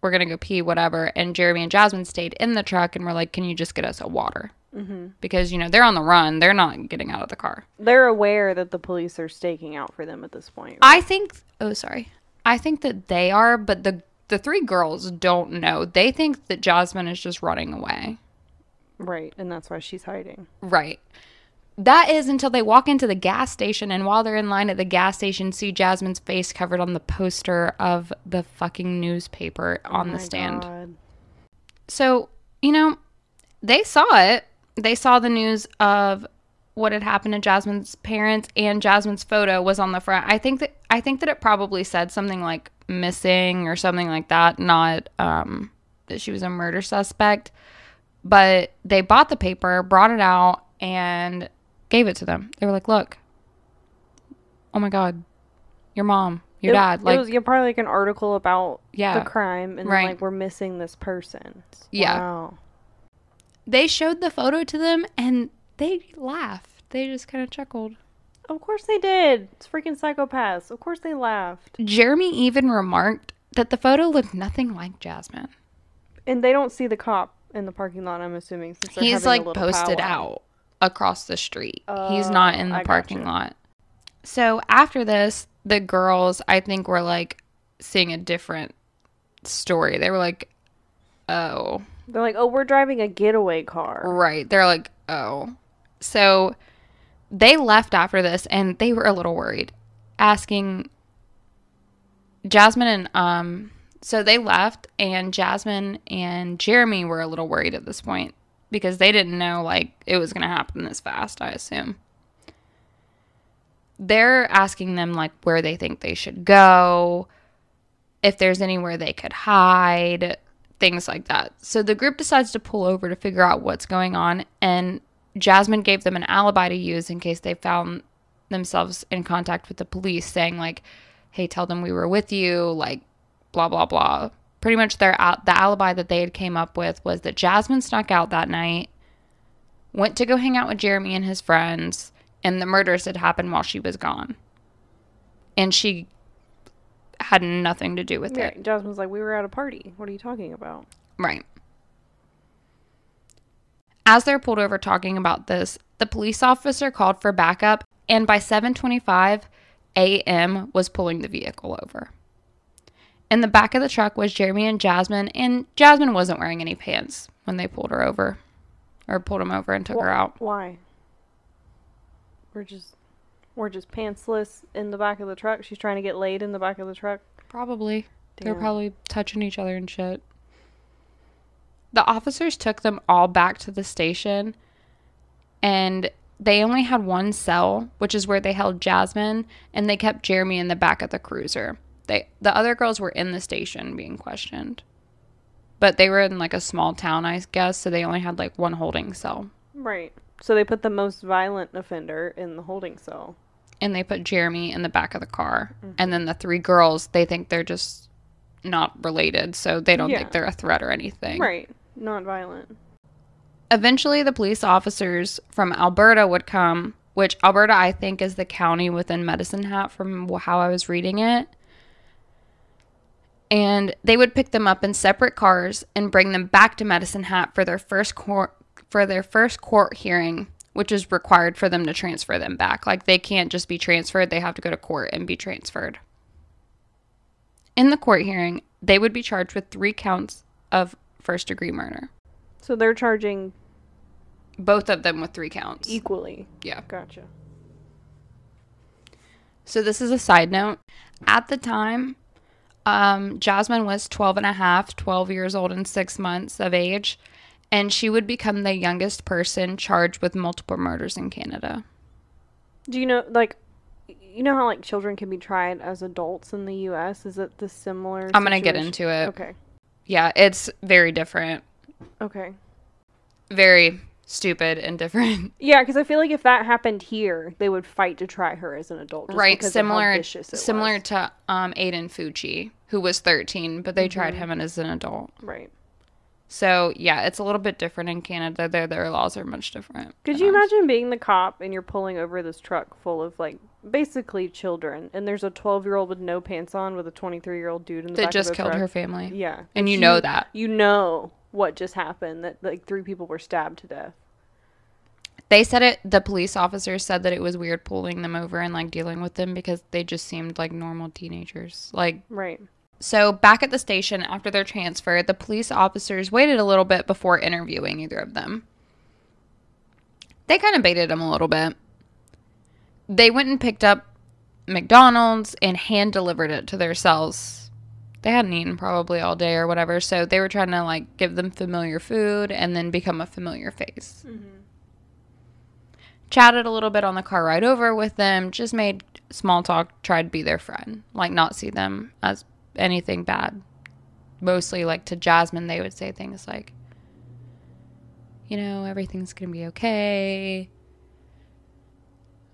"We're gonna go pee, whatever." And Jeremy and Jasmine stayed in the truck and were like, "Can you just get us a water?" Mm-hmm. Because you know they're on the run; they're not getting out of the car. They're aware that the police are staking out for them at this point. I think. Oh, sorry. I think that they are, but the the three girls don't know. They think that Jasmine is just running away. right, and that's why she's hiding. Right. That is until they walk into the gas station, and while they're in line at the gas station, see Jasmine's face covered on the poster of the fucking newspaper on Oh the stand. God. So, you know, they saw it. They saw the news of what had happened to Jasmine's parents and Jasmine's photo was on the front. I think that I think that it probably said something like missing or something like that, not um that she was a murder suspect. But they bought the paper, brought it out and gave it to them. They were like, "Look. Oh my god. Your mom, your It- dad, like it was yeah, probably like an article about Yeah. the crime, and Right. then like we're missing this person. Yeah. Wow. they showed the photo to them and they laughed. They just kind of chuckled. Of course they did. It's freaking psychopaths. Of course they laughed. Jeremy even remarked that the photo looked nothing like Jasmine. And they don't see the cop in the parking lot. I'm assuming since they're He's having a like posted powwow. out across the street. He's oh, not in Oh, the I parking gotcha. lot. So after this, the girls, I think, were like seeing a different story. They were like, oh, They're like, oh, we're driving a getaway car. right. They're like, oh. So they left after this and they were a little worried, asking Jasmine and um so they left and Jasmine and Jeremy were a little worried at this point because they didn't know like it was going to happen this fast, I assume. They're asking them like where they think they should go, if there's anywhere they could hide, things like that. So the group decides to pull over to figure out what's going on and Jasmine gave them an alibi to use in case they found themselves in contact with the police saying like hey tell them we were with you like blah blah blah pretty much their the alibi that they had came up with was that jasmine snuck out that night went to go hang out with jeremy and his friends and the murders had happened while she was gone and she had nothing to do with Yeah, it Jasmine's like, we were at a party. What are you talking about? Right. As they're pulled over talking about this, the police officer called for backup and by 7:25 a.m. was pulling the vehicle over. In the back of the truck was Jeremy and Jasmine, and Jasmine wasn't wearing any pants when they pulled her over or pulled him over and took Wh- her out. Why? We're just, we're just pantsless in the back of the truck. She's trying to get laid in the back of the truck. Probably. They're probably touching each other and shit. The officers took them all back to the station and they only had one cell, which is where they held Jasmine, and they kept Jeremy in the back of the cruiser. They the other girls were in the station being questioned. But they were in like a small town, I guess, so they only had like one holding cell. Right. So they put the most violent offender in the holding cell. and they put Jeremy in the back of the car. Mm-hmm. And then the three girls, they think they're just not related, so they don't Yeah. think they're a threat or anything. Right. Not violent. Eventually, the police officers from Alberta would come, which Alberta, I think, is the county within Medicine Hat from how I was reading it. And they would pick them up in separate cars and bring them back to Medicine Hat for their first court for their first court hearing, which is required for them to transfer them back. Like they can't just be transferred; they have to go to court and be transferred. In the court hearing, they would be charged with three counts of first degree murder. So they're charging Both of them with three counts. equally. Yeah. Gotcha. So this is a side note. At the time, um, Jasmine was 12 and a half, 12 years old and six months of age, and she would become the youngest person charged with multiple murders in Canada. Do you know, like, you know how like children can be tried as adults in the U.S. Is it the similar? I'm going to get into it. Okay. Yeah, it's very different. Okay. Very stupid and different. Yeah, because I feel like if that happened here, they would fight to try her as an adult. Just right, because of how similar similar was. to um Aiden Fucci, who was 13, but they tried him as an adult. Right. So yeah, it's a little bit different in Canada. Their their laws are much different. Could you ours. imagine being the cop and you're pulling over this truck full of like basically children, and there's a 12 year old with no pants on with a 23 year old dude in the that back just of killed truck? her family? Yeah, And you know that. you know what just happened that like three people were stabbed to death. They said it. The police officers said that it was weird pulling them over and like dealing with them because they just seemed like normal teenagers. Like Right. So, back at the station after their transfer, the police officers waited a little bit before interviewing either of them. They kind of baited them a little bit. They went and picked up McDonald's and hand delivered it to their cells. They hadn't eaten probably all day or whatever, so they were trying to like give them familiar food and then become a familiar face. Mm-hmm. Chatted a little bit on the car ride over with them, just made small talk, tried to be their friend, like not see them as anything bad. Mostly like to Jasmine, they would say things like, you know, everything's going to be okay.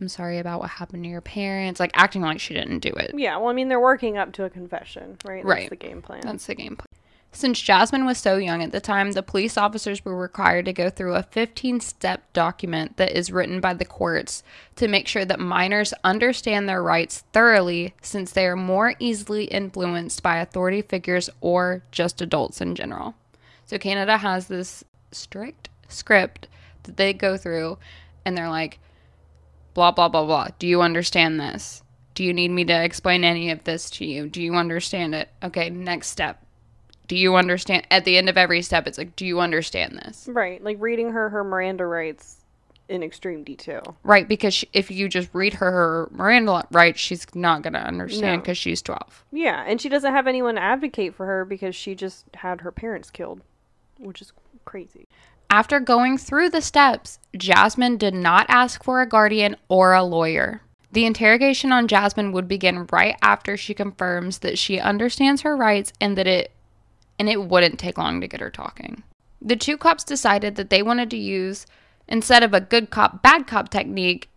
I'm sorry about what happened to your parents. Like acting like she didn't do it. Yeah. Well, I mean, they're working up to a confession, right? That's Right. the game plan. That's the game plan. Since Jasmine was so young at the time, the police officers were required to go through a 15 step document that is written by the courts to make sure that minors understand their rights thoroughly since they are more easily influenced by authority figures or just adults in general. So, Canada has this strict script that they go through and they're like, blah, blah, blah, blah. Do you understand this? Do you need me to explain any of this to you? Do you understand it? Okay, next step. Do you understand? At the end of every step, it's like, do you understand this? Right. Like reading her her Miranda rights in extreme detail. Right, because she, if you just read her her Miranda rights, she's not going to understand No. because she's 12. Yeah, and she doesn't have anyone to advocate for her because she just had her parents killed, which is crazy. After going through the steps, Jasmine did not ask for a guardian or a lawyer. The interrogation on Jasmine would begin right after she confirms that she understands her rights and that it and it wouldn't take long to get her talking. The two cops decided that they wanted to use instead of a good cop bad cop technique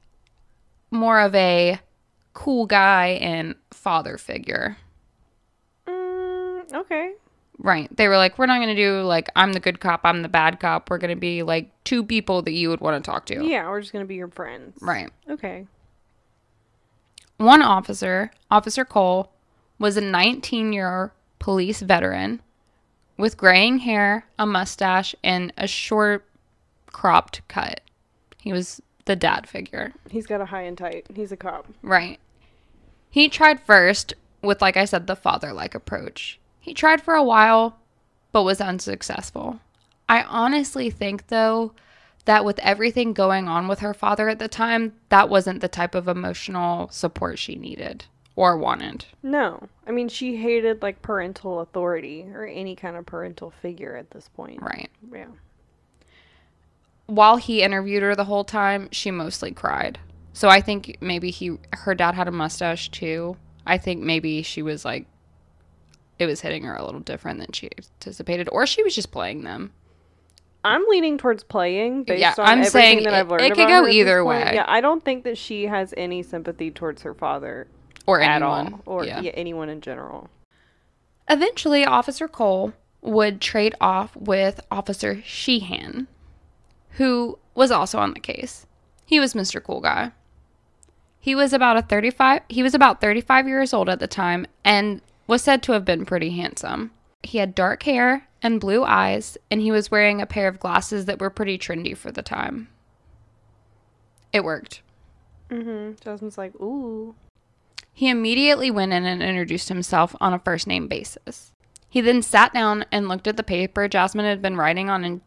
more of a cool guy and father figure. Mm, okay. Right. They were like, we're not going to do like, I'm the good cop, I'm the bad cop. We're going to be like two people that you would want to talk to. Yeah, we're just gonna be your friends. Right. Okay. One officer, Officer Cole, was a 19 year police veteran with graying hair, a mustache, and a short cropped cut. He was the dad figure. He's got a high and tight. He's a cop. Right. He tried first with, like I said, the father like approach. He tried for a while, but was unsuccessful. I honestly think, though, that with everything going on with her father at the time, that wasn't the type of emotional support she needed or wanted. No. I mean, she hated like parental authority or any kind of parental figure at this point. Right. Yeah. While he interviewed her the whole time, she mostly cried. So I think maybe he her dad had a mustache too. I think maybe she was like it was hitting her a little different than she anticipated or she was just playing them. I'm leaning towards playing based Yeah, on I'm everything saying that it- I've learned. it could go her either way. Yeah, I don't think that she has any sympathy towards her father or at anyone. all, or yeah. yeah, anyone in general. Eventually, Officer Cole would trade off with Officer Sheehan, who was also on the case. He was Mr. Cool Guy. He was about a 35 he was about 35 years old at the time and was said to have been pretty handsome. He had dark hair and blue eyes and he was wearing a pair of glasses that were pretty trendy for the time. It worked. Mm-hmm. Jasmine's like, ooh. He immediately went in and introduced himself on a first name basis. He then sat down and looked at the paper Jasmine had been writing on and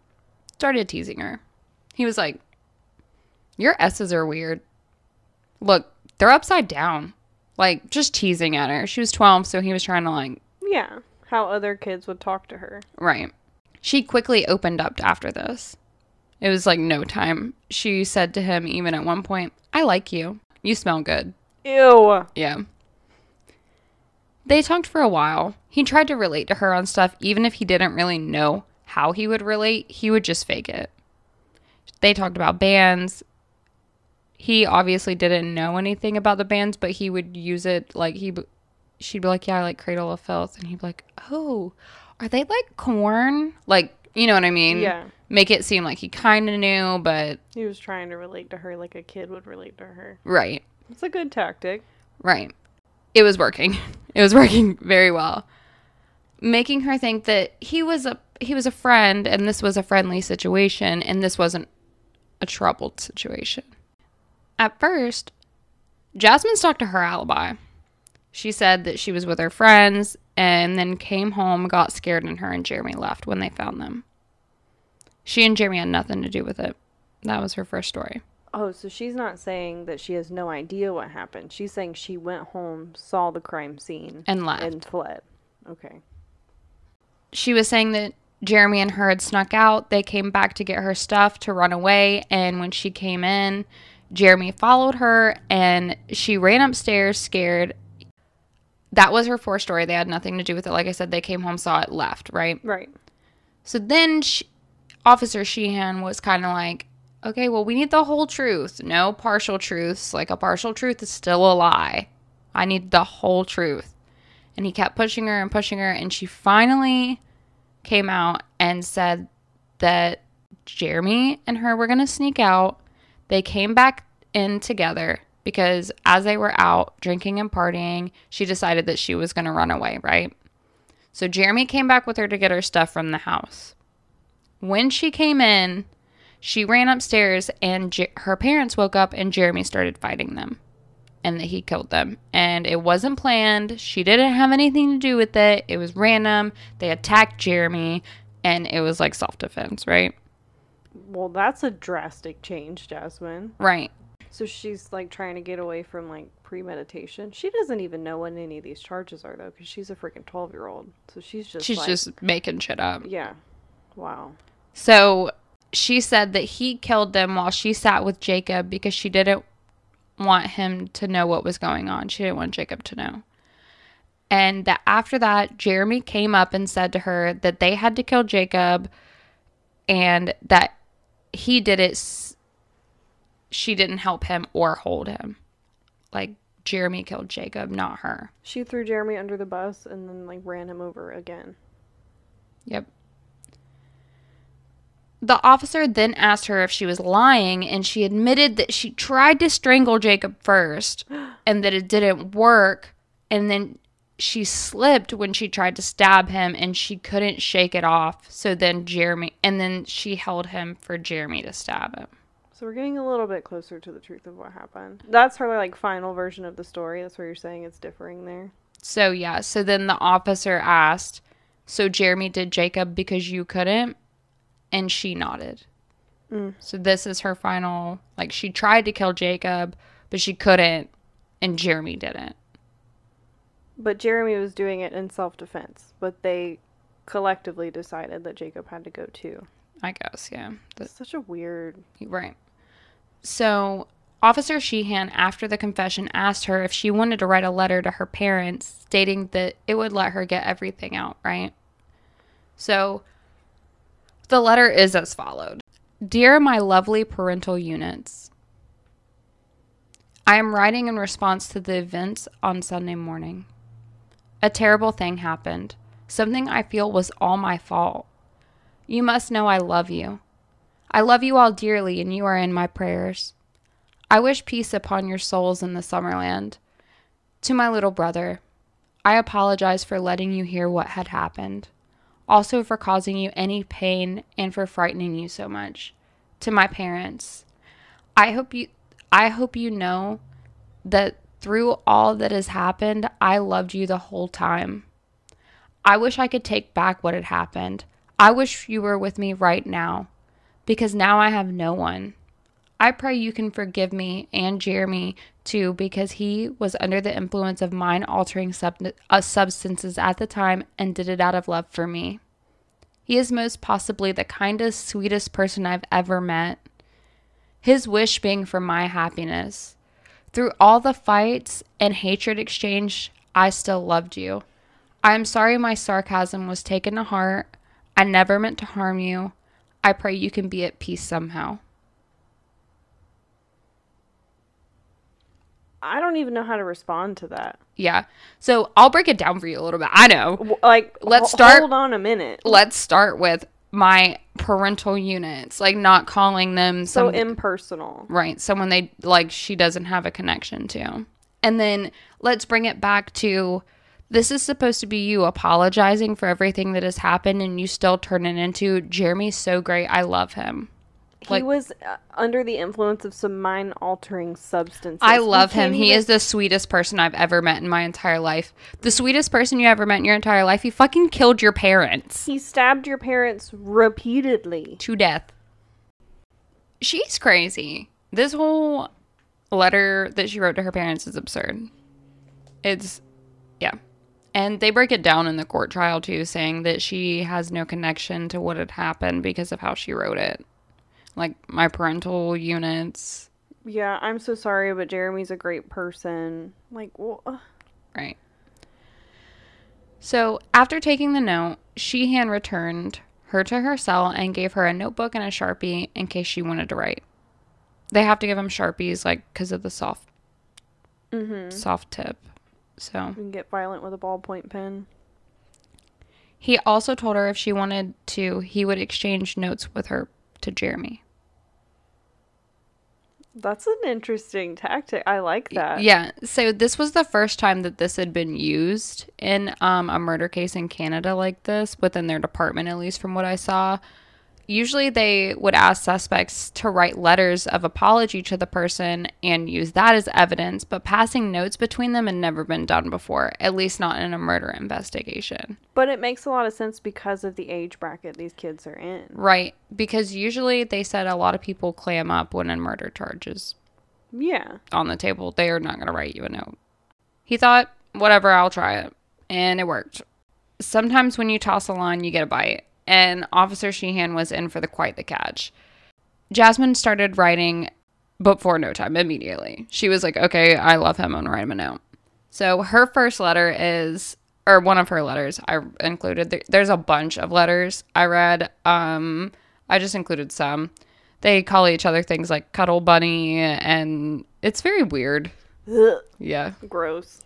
started teasing her. He was like, Your S's are weird. Look, they're upside down. Like, just teasing at her. She was 12, so he was trying to, like, Yeah. How other kids would talk to her. right. She quickly opened up after this. It was like no time. She said to him, even at one point, I like you. You smell good. Ew. Yeah. They talked for a while. He tried to relate to her on stuff, even if he didn't really know how he would relate, he would just fake it. They talked about bands. He obviously didn't know anything about the bands, but he would use it like he, she'd be like, "Yeah, I like Cradle of Filth," and he'd be like, "Oh, are they like Korn?" Like You know what I mean? Yeah. Make it seem like he kind of knew, but He was trying to relate to her like a kid would relate to her. right, It's a good tactic. right. It was working. It was working very well. Making her think that he was a he was a friend and this was a friendly situation and this wasn't a troubled situation. At first, Jasmine stuck to her alibi. She said that she was with her friends and then came home, got scared, and her and Jeremy left when they found them. She and Jeremy had nothing to do with it. That was her first story. Oh, so she's not saying that she has no idea what happened. She's saying she went home, saw the crime scene, And left. and fled. Okay. she was saying that Jeremy and her had snuck out. They came back to get her stuff to run away. And when she came in, Jeremy followed her and she ran upstairs scared. That was her fourth story. They had nothing to do with it. Like I said, they came home, saw it, left, right? Right. So then she, Officer Sheehan was kind of like, okay, well, we need the whole truth. No partial truths. Like a partial truth is still a lie. I need the whole truth. And he kept pushing her and pushing her. And she finally came out and said that Jeremy and her were going to sneak out. They came back in together because as they were out drinking and partying, she decided that she was going to run away, right? So Jeremy came back with her to get her stuff from the house. When she came in, she ran upstairs and J- her parents woke up and Jeremy started fighting them and that he killed them. And it wasn't planned. She didn't have anything to do with it. It was random. They attacked Jeremy and it was like self defense, right? Well, that's a drastic change, Jasmine. Right. So she's like trying to get away from like premeditation. She doesn't even know what any of these charges are though, because she's a freaking twelve year old. So she's just She's like- just making shit up. yeah. Wow. So she said that he killed them while she sat with Jacob because she didn't want him to know what was going on. She didn't want Jacob to know. And that after that, Jeremy came up and said to her that they had to kill Jacob and that he did it. s- She didn't help him or hold him. Like Jeremy killed Jacob, not her. She threw Jeremy under the bus and then like ran him over again. Yep. The officer then asked her if she was lying, and she admitted that she tried to strangle Jacob first and that it didn't work. And then she slipped when she tried to stab him and she couldn't shake it off. So then Jeremy, and then she held him for Jeremy to stab him. So we're getting a little bit closer to the truth of what happened. That's her like final version of the story. That's where you're saying it's differing there. So yeah, so then the officer asked, So Jeremy did Jacob because you couldn't? And she nodded. Mm. So this is her final like she tried to kill Jacob, but she couldn't, and Jeremy didn't. But Jeremy was doing it in self defense. But they collectively decided that Jacob had to go too. I guess, yeah. That's That's such a weird. right. So Officer Sheehan, after the confession, asked her if she wanted to write a letter to her parents stating that it would let her get everything out, right? So the letter is as followed Dear my lovely parental units, I am writing in response to the events on Sunday morning. A terrible thing happened, something I feel was all my fault. You must know I love you. I love you all dearly, and you are in my prayers. I wish peace upon your souls in the Summerland. To my little brother, I apologize for letting you hear what had happened, also for causing you any pain and for frightening you so much. To my parents, I hope you I hope you know that through all that has happened, I loved you the whole time. I wish I could take back what had happened. I wish you were with me right now because now I have no one. I pray you can forgive me and Jeremy too because he was under the influence of mind altering sub- uh, substances at the time and did it out of love for me. He is most possibly the kindest, sweetest person I've ever met. His wish being for my happiness. Through all the fights and hatred exchanged, I still loved you. I am sorry my sarcasm was taken to heart. I never meant to harm you. I pray you can be at peace somehow. I don't even know how to respond to that. Yeah. So I'll break it down for you a little bit. I know. Like, Let's start- Hold on a minute. Let's start with my parental units, like not calling them So some impersonal. right, someone they like she doesn't have a connection to. And then let's bring it back to this is supposed to be you apologizing for everything that has happened and you still turn it into Jeremy's so great. I love him. He Like- was uh, under the influence of some mind altering substances. I love him. can't He even- is the sweetest person I've ever met in my entire life. The sweetest person you ever met in your entire life. He fucking killed your parents He stabbed your parents repeatedly. to death. She's crazy. This whole letter that she wrote to her parents is absurd. It's, yeah. And they break it down in the court trial too, saying that she has no connection to what had happened because of how she wrote it. Like my parental units, Yeah, I'm so sorry, but Jeremy's a great person. Like, well, Right. So after taking the note, Sheehan returned her to her cell and gave her a notebook and a sharpie in case she wanted to write. They have to give him sharpies, like because of the soft, mm-hmm. soft tip. So you can get violent with a ballpoint pen. he also told her if she wanted to, he would exchange notes with her to Jeremy. That's an interesting tactic. I like that. Yeah. So this was the first time that this had been used in um, a murder case in Canada like this, within their department, at least from what I saw. Usually they would ask suspects to write letters of apology to the person and use that as evidence, but passing notes between them had never been done before, at least not in a murder investigation. But it makes a lot of sense because of the age bracket these kids are in. Right. Because usually they said a lot of people clam up when in murder charges. Yeah. on the table. They are not going to write you a note. He thought, whatever, I'll try it. And it worked. Sometimes when you toss a line, you get a bite. And Officer Sheehan was in for the quite the catch. Jasmine started writing before no time immediately. She was like, okay, I love him. I'm going to write him a note. So her first letter is, or one of her letters I included. there- There's a bunch of letters I read. Um, I just included some. They call each other things like cuddle bunny, and it's very weird. Ugh, Yeah. gross.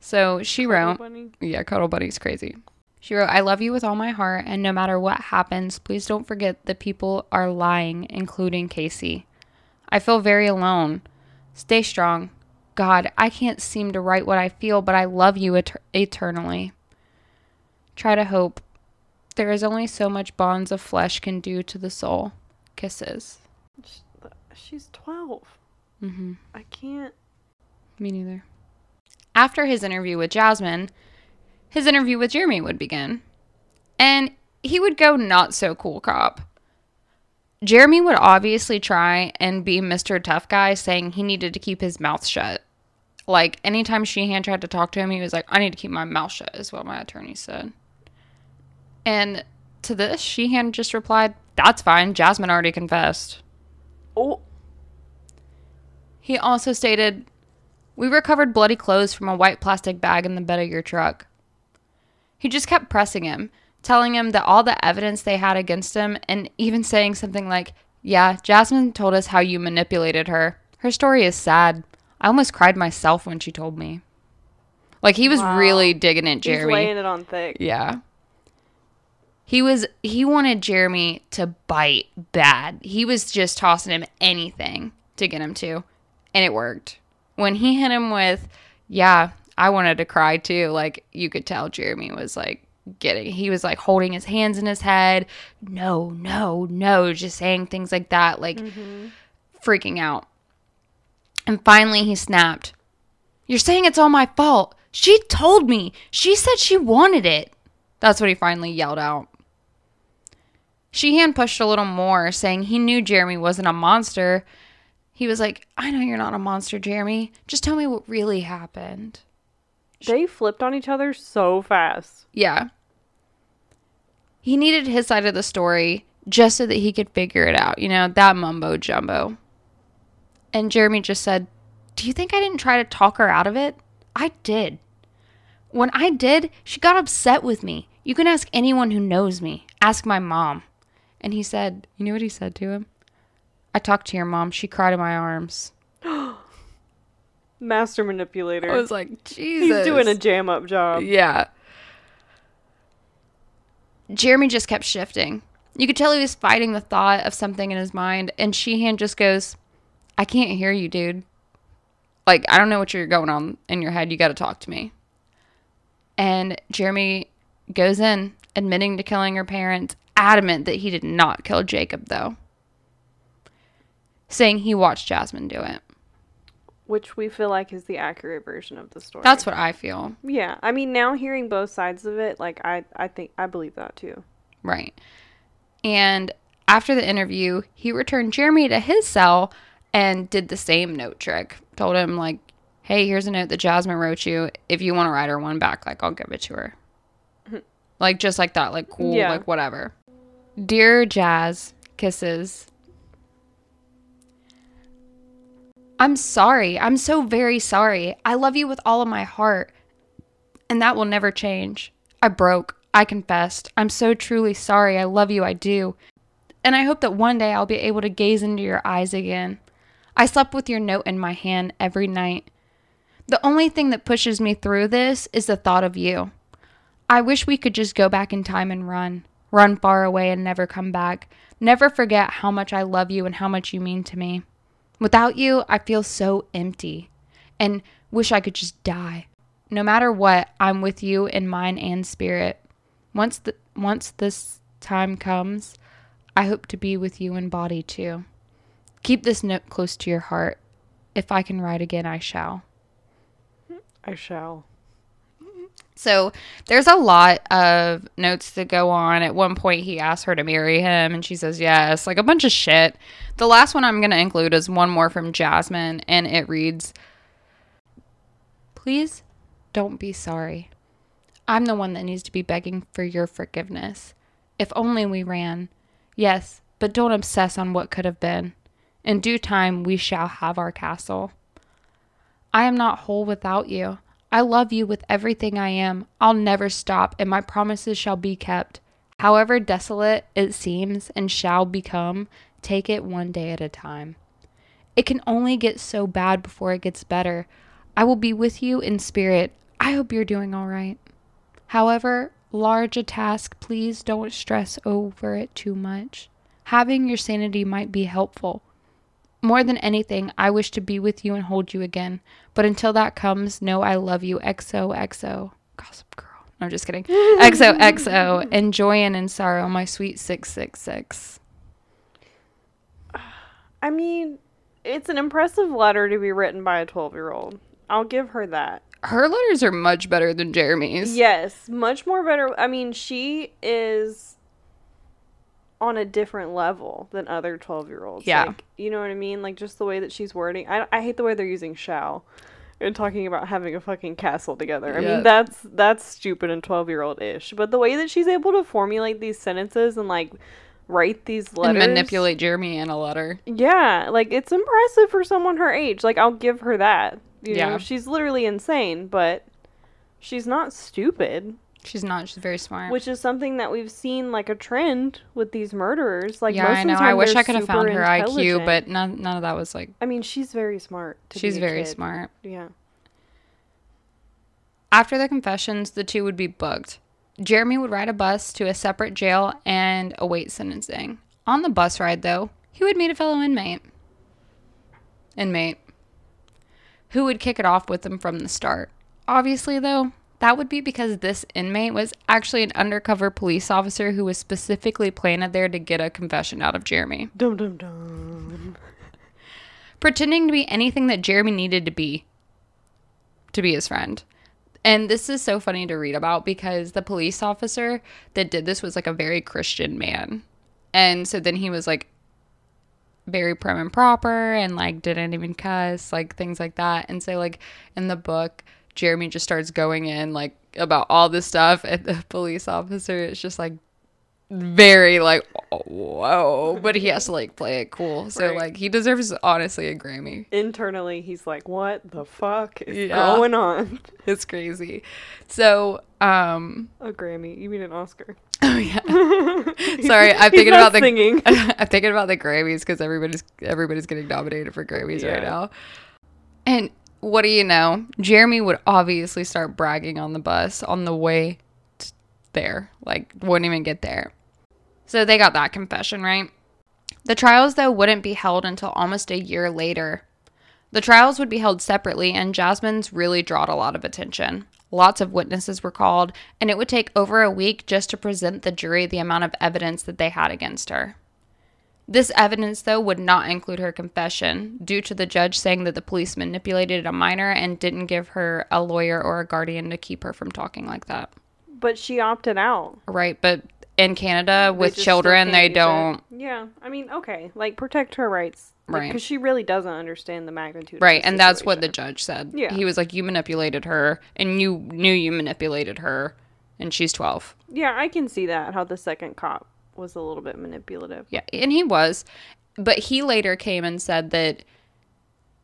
So she Cuddle wrote, bunny. yeah, cuddle bunny's crazy. She wrote, I love you with all my heart, and no matter what happens, please don't forget that people are lying, including Casey. I feel very alone. Stay strong. God, I can't seem to write what I feel, but I love you et- eternally. Try to hope. There is only so much bonds of flesh can do to the soul. Kisses. She's 12. Mm-hmm. I can't. Me neither. After his interview with Jasmine, his interview with Jeremy would begin. And he would go not so cool cop. Jeremy would obviously try and be Mr. Tough Guy, saying he needed to keep his mouth shut. Like, anytime Sheehan tried to talk to him, he was like, I need to keep my mouth shut, is what my attorney said. And to this, Sheehan just replied, That's fine. Jasmine already confessed. Oh, He also stated, We recovered bloody clothes from a white plastic bag in the bed of your truck. He just kept pressing him, telling him that all the evidence they had against him, and even saying something like, Yeah, Jasmine told us how you manipulated her. Her story is sad. I almost cried myself when she told me. Like, he was Wow. really digging at he's Jeremy. laying it on thick. Yeah. He was he wanted Jeremy to bite bad. He was just tossing him anything to get him to. And it worked. When he hit him with, yeah, I wanted to cry too. Like you could tell Jeremy was like getting he was like holding his hands in his head. No, no, no, just saying things like that, like mm-hmm. freaking out. And finally he snapped. You're saying it's all my fault. She told me. She said she wanted it. That's what he finally yelled out. Sheehan pushed a little more, saying he knew Jeremy wasn't a monster. He was like, I know you're not a monster, Jeremy. Just tell me what really happened. They flipped on each other so fast. Yeah. He needed his side of the story just so that he could figure it out, you know, that mumbo jumbo. And Jeremy just said, Do you think I didn't try to talk her out of it? I did. When I did, she got upset with me. You can ask anyone who knows me. Ask my mom. And he said, You know what he said to him? I talked to your mom. She cried in my arms. Master manipulator. I was like, Jesus. He's doing a jam up job. Yeah. Jeremy just kept shifting. You could tell he was fighting the thought of something in his mind, and Sheehan just goes, I can't hear you, dude. Like, I don't know what you're going on in your head. You got to talk to me. And Jeremy goes in, admitting to killing her parents, adamant that he did not kill Jacob, though, saying he watched Jasmine do it. Which we feel like is the accurate version of the story. That's what I feel. Yeah, I mean, now hearing both sides of it, like I, I think I believe that too. Right. And after the interview, he returned Jeremy to his cell and did the same note trick. Told him, like, hey, here's a note that Jasmine wrote you. If you want to write her one back, like, I'll give it to her. like, just like that. Like, cool, Yeah. like, whatever. Dear Jazz, kisses. I'm sorry. I'm so very sorry. I love you with all of my heart. And that will never change. I broke. I confessed. I'm so truly sorry. I love you. I do. And I hope that one day I'll be able to gaze into your eyes again. I slept with your note in my hand every night. The only thing that pushes me through this is the thought of you. I wish we could just go back in time and run. Run far away and never come back. Never forget how much I love you and how much you mean to me. Without you, I feel so empty and wish I could just die. No matter what, I'm with you in mind and spirit. Once the, once this time comes, I hope to be with you in body too. Keep this note close to your heart. If I can write again, I shall. I shall. So there's a lot of notes that go on. At one point, he asks her to marry him, and she says yes, like a bunch of shit. The last one I'm going to include is one more from Jasmine, and it reads Please don't be sorry. I'm the one that needs to be begging for your forgiveness. If only we ran. Yes, but don't obsess on what could have been. In due time, we shall have our castle. I am not whole without you. I love you with everything I am. I'll never stop, and my promises shall be kept. However desolate it seems and shall become, take it one day at a time. It can only get so bad before it gets better. I will be with you in spirit. I hope you're doing all right. However large a task, please don't stress over it too much. Having your sanity might be helpful. More than anything, I wish to be with you and hold you again. But until that comes, know I love you. XOXO. Gossip Girl. No, I'm just kidding. XOXO. In joy and in sorrow, my sweet 666. I mean, it's an impressive letter to be written by a 12 year old. I'll give her that. Her letters are much better than Jeremy's. Yes, much more better. I mean, she is on a different level than other 12 year olds. Yeah. Like, you know what I mean? Like, just the way that she's wording. I, I hate the way they're using shall and talking about having a fucking castle together. I Yeah. mean, that's that's stupid and 12 year old ish. But the way that she's able to formulate these sentences and, like, write these letters. And manipulate Jeremy in a letter. Yeah, like it's impressive for someone her age. Like I'll give her that. You Yeah. know, she's literally insane, but she's not stupid, She's not. She's very smart. which is something that we've seen like a trend with these murderers. Like yeah, most I of know. the time I wish I could have found her IQ, but none, none of that was like. I mean, she's very smart. She's very kid. smart. Yeah. After the confessions, the two would be booked. Jeremy would ride a bus to a separate jail and await sentencing. On the bus ride, though, he would meet a fellow inmate. Inmate. Who would kick it off with him from the start. Obviously, though, that would be because this inmate was actually an undercover police officer who was specifically planted there to get a confession out of Jeremy. Dum dum dum. pretending to be anything that Jeremy needed to be to be his friend. And this is so funny to read about because the police officer that did this was like a very Christian man. And so then he was like very prim and proper and like didn't even cuss, like things like that. And so like in the book, Jeremy just starts going in like about all this stuff and the police officer is just like very like whoa but he has to like play it cool so Right. like he deserves honestly a grammy Internally, he's like, "What the fuck is Yeah. going on?" it's crazy so um A Grammy? You mean an Oscar? oh yeah sorry i'm thinking about the singing. i'm thinking about the grammys because everybody's everybody's getting nominated for grammys right now and what do you know jeremy would obviously start bragging on the bus on the way there like wouldn't even get there So they got that confession, right? The trials, though, wouldn't be held until almost a year later. The trials would be held separately, and Jasmine's really drawed a lot of attention. Lots of witnesses were called, and it would take over a week just to present the jury the amount of evidence that they had against her. This evidence, though, would not include her confession, due to the judge saying that the police manipulated a minor and didn't give her a lawyer or a guardian to keep her from talking like that. But she opted out. Right, but in Canada with children, they don't. Yeah, I mean, okay, like protect her rights, Right. Because she really doesn't understand the magnitude. of Right, the and that's what the judge said. Yeah. He was like, You manipulated her, and you knew you manipulated her, and she's 12. Yeah, I can see that how the second cop was a little bit manipulative. Yeah, and he was. But he later came and said that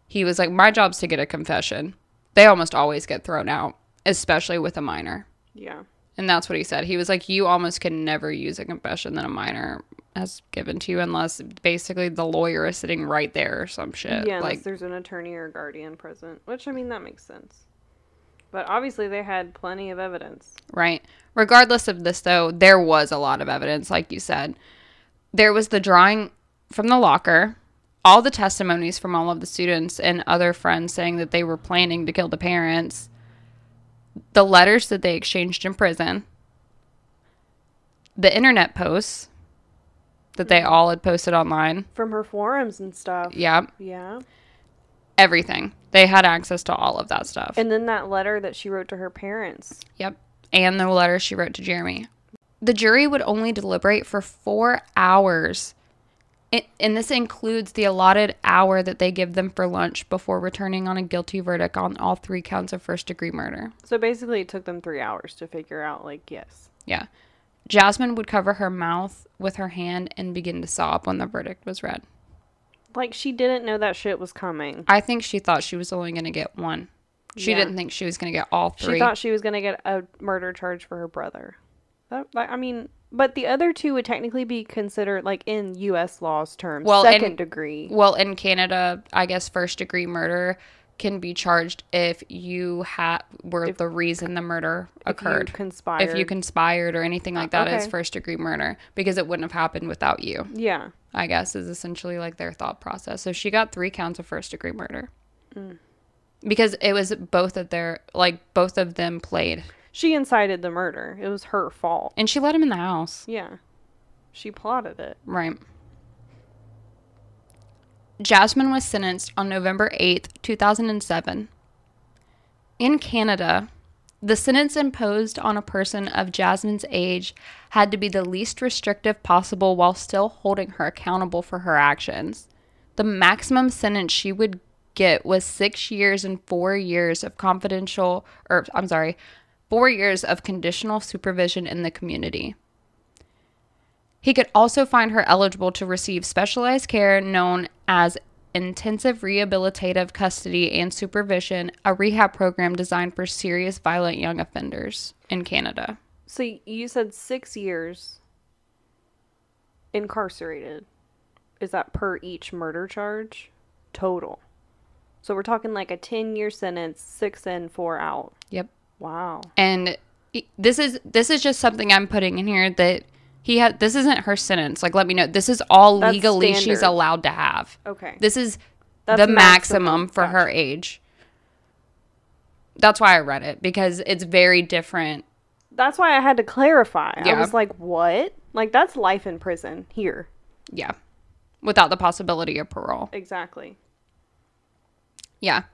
he was like, My job's to get a confession. They almost always get thrown out, especially with a minor. Yeah. And that's what he said. He was like, You almost can never use a confession that a minor has given to you unless basically the lawyer is sitting right there or some shit. Yeah, unless like, there's an attorney or guardian present, which I mean that makes sense. But obviously they had plenty of evidence. Right. Regardless of this, though, there was a lot of evidence, like you said. There was the drawing from the locker, all the testimonies from all of the students and other friends saying that they were planning to kill the parents, the letters that they exchanged in prison, the internet posts that they all had posted online. From her forums and stuff. Yeah, Yeah. everything. They had access to all of that stuff. And then that letter that she wrote to her parents. Yep. And the letter she wrote to Jeremy. The jury would only deliberate for four hours. And this includes the allotted hour that they give them for lunch before returning on a guilty verdict on all three counts of first degree murder. So basically it took them three hours to figure out like, yes. Yeah. Jasmine would cover her mouth with her hand and begin to sob when the verdict was read. Like she didn't know that shit was coming. I think she thought she was only going to get one. She Yeah. didn't think she was going to get all three. She thought she was gonna get a murder charge for her brother. That, I mean, but the other two would technically be considered like in U.S. laws terms, Well, second degree. Well, in Canada, I guess first degree murder can be charged if you ha- were the reason the murder occurred. If you conspired. If you conspired or anything like that, it's okay. first degree murder because it wouldn't have happened without you. Yeah. I guess is essentially like their thought process. So she got three counts of first degree murder Mm. Because it was both of their like both of them played, She incited the murder. It was her fault. and she let him in the house. Yeah. She plotted it. Right. Jasmine was sentenced on November 8th, 2007. In Canada, the sentence imposed on a person of Jasmine's age had to be the least restrictive possible while still holding her accountable for her actions. The maximum sentence she would get was six years and four years of confidential, or I'm sorry, four years of conditional supervision in the community. He could also find her eligible to receive specialized care known as intensive rehabilitative custody and supervision, a rehab program designed for serious violent young offenders in Canada. So you said six years incarcerated. Is that per each murder charge? Total. So we're talking like a 10 year sentence, six in, four out. Yep. Wow. And this is this is just something I'm putting in here that he had this isn't her sentence. Like let me know. This is all That's legally she's allowed to have. Okay. This is That's the maximum, maximum. for her age. That's why I read it because it's very different. That's why I had to clarify. I was like, what? Like, that's life in prison here. Yeah. Without the possibility of parole. Exactly. Yeah.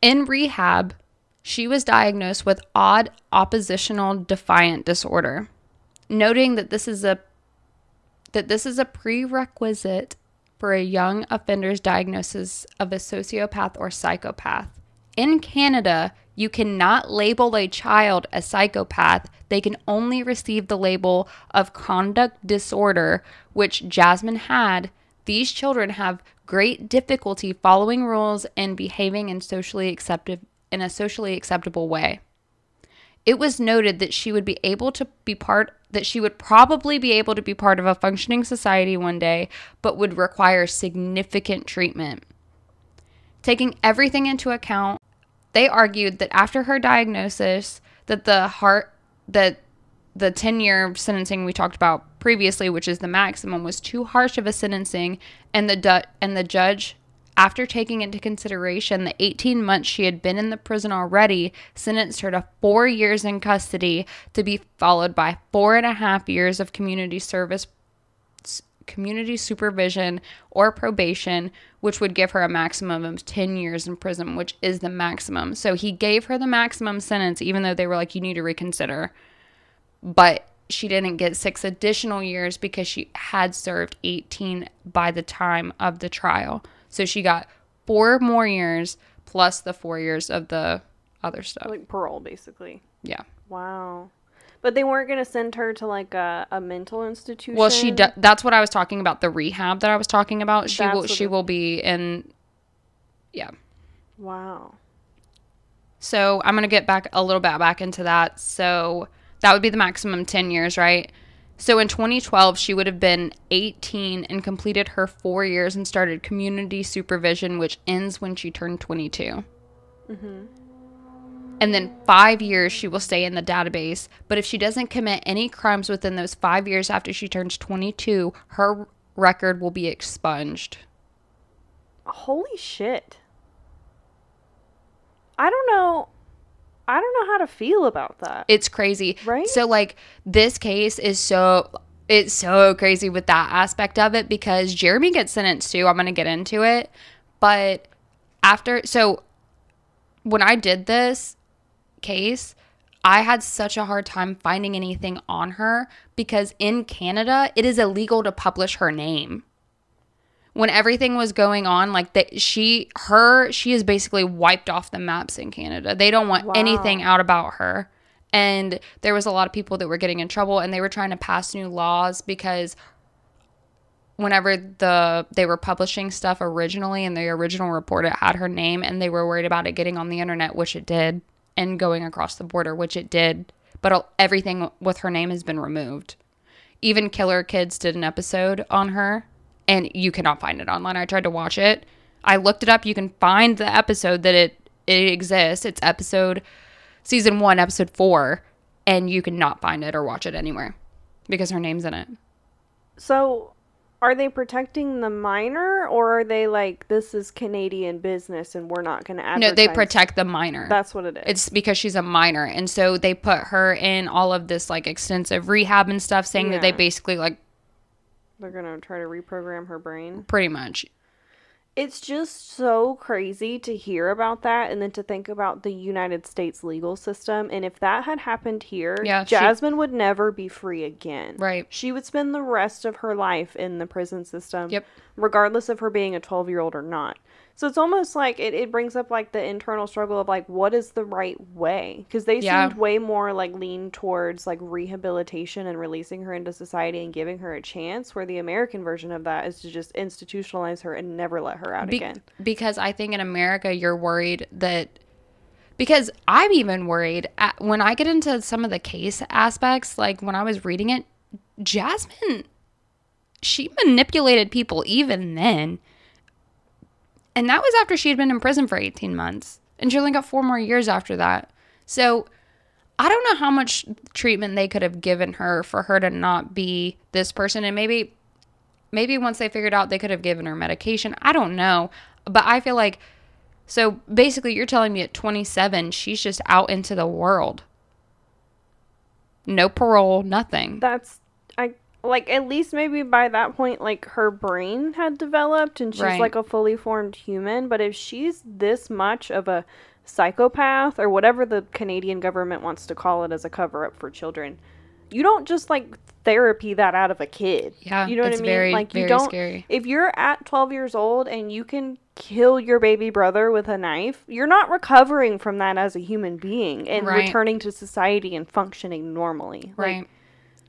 In rehab, she was diagnosed with odd oppositional defiant disorder, noting that this is a that this is a prerequisite for a young offender's diagnosis of a sociopath or psychopath. In Canada, you cannot label a child a psychopath. They can only receive the label of conduct disorder, which Jasmine had. These children have great difficulty following rules and behaving in socially accepted in a socially acceptable way. It was noted that she would be able to be part that she would probably be able to be part of a functioning society one day, but would require significant treatment. Taking everything into account, they argued that after her diagnosis that the heart that the 10 year sentencing we talked about previously, which is the maximum, was too harsh of a sentencing, and the du- and the judge, after taking into consideration the 18 months she had been in the prison already, sentenced her to four years in custody to be followed by four and a half years of community service community supervision or probation, which would give her a maximum of 10 years in prison, which is the maximum. So he gave her the maximum sentence, even though they were like, you need to reconsider. But she didn't get six additional years because she had served 18 by the time of the trial. So she got four more years plus the four years of the other stuff. Like parole, basically. Yeah. Wow. But they weren't going to send her to like a, a mental institution. Well, she do- that's what I was talking about the rehab that I was talking about. She That's will she will be in yeah. Wow. So I'm gonna get back a little bit back into that. So that would be the maximum 10 years, right? So in 2012, she would have been 18 and completed her four years and started community supervision, which ends when she turned 22. Mm-hmm. And then five years she will stay in the database. But if she doesn't commit any crimes within those five years after she turns 22, her record will be expunged. Holy shit. I don't know. I don't know how to feel about that. It's crazy. Right? So like this case is so it's so crazy with that aspect of it because Jeremy gets sentenced too. I'm going to get into it. But after so when I did this case, I had such a hard time finding anything on her because in Canada, it is illegal to publish her name. When everything was going on, like that, she, her, she is basically wiped off the maps in Canada. They don't want Wow. anything out about her. And there was a lot of people that were getting in trouble and they were trying to pass new laws because whenever the they were publishing stuff originally in the original report it had her name and they were worried about it getting on the internet which it did and going across the border which it did but all- everything with her name has been removed even killer kids did an episode on her and you cannot find it online. I tried to watch it. I looked it up. You can find the episode that it it exists. It's episode season 1 episode 4 and you cannot find it or watch it anywhere because her name's in it. So, are they protecting the minor or are they like this is Canadian business and we're not going to advertise? no they protect the minor. That's what it is. It's because she's a minor. And so they put her in all of this like extensive rehab and stuff, saying that they basically like They're going to try to reprogram her brain. pretty much. It's just so crazy to hear about that and then to think about the United States legal system. And if that had happened here, Yeah, she- Jasmine would never be free again. Right. She would spend the rest of her life in the prison system. Yep. Regardless of her being a 12 year old or not. So it's almost like it, it brings up like the internal struggle of like, what is the right way? Because they Yeah. seemed way more like lean towards like rehabilitation and releasing her into society and giving her a chance, where the American version of that is to just institutionalize her and never let her out Be- again. because I think in America you're worried that because I'm even worried at, when I get into some of the case aspects, like when I was reading it, Jasmine, she manipulated people even then. And that was after she had been in prison for 18 months. And she only got four more years after that. So I don't know how much treatment they could have given her for her to not be this person. And maybe maybe once they figured out they could have given her medication. I don't know. But I feel like so basically you're telling me at 27 she's just out into the world. No parole, nothing. That's I like at least maybe by that point like her brain had developed and she's Right. like a fully formed human, but if she's this much of a psychopath or whatever the Canadian government wants to call it as a cover up for children, you don't just like therapy that out of a kid. Yeah, you know what I mean? very, like you don't scary. if you're at 12 years old and you can kill your baby brother with a knife, you're not recovering from that as a human being and Right. returning to society and functioning normally. Like, right.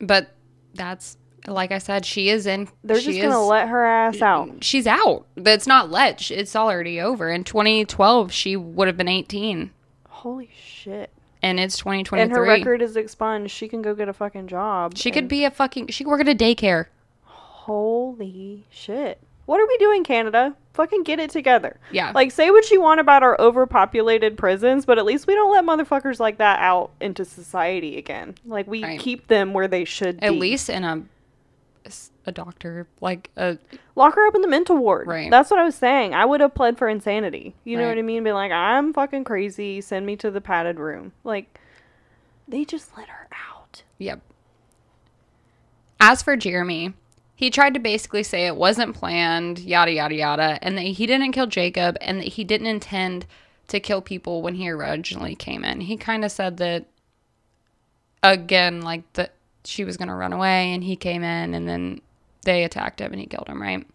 But that's like I said, she is in They're just gonna let her ass out. She's out. But it's not let. It's already over. In 2012 she would have been 18 Holy shit! and it's 2023. And her record is expunged. She can go get a fucking job. she could be a fucking she could work at a daycare. Holy shit! What are we doing, Canada? Fucking get it together. Yeah. Like, say what you want about our overpopulated prisons, but at least we don't let motherfuckers like that out into society again. Like, we Right. keep them where they should At be. least in a a doctor like a Lock her up in the mental ward. Right. That's what I was saying. I would have pled for insanity. You know what I mean? Be like, I'm fucking crazy. Send me to the padded room. Like, they just let her out. Yep. As for Jeremy, he tried to basically say it wasn't planned, yada, yada, yada, and that he didn't kill Jacob and that he didn't intend to kill people when he originally came in. He kind of said that, again, like that she was going to run away and he came in and then they attacked him and he killed him, right?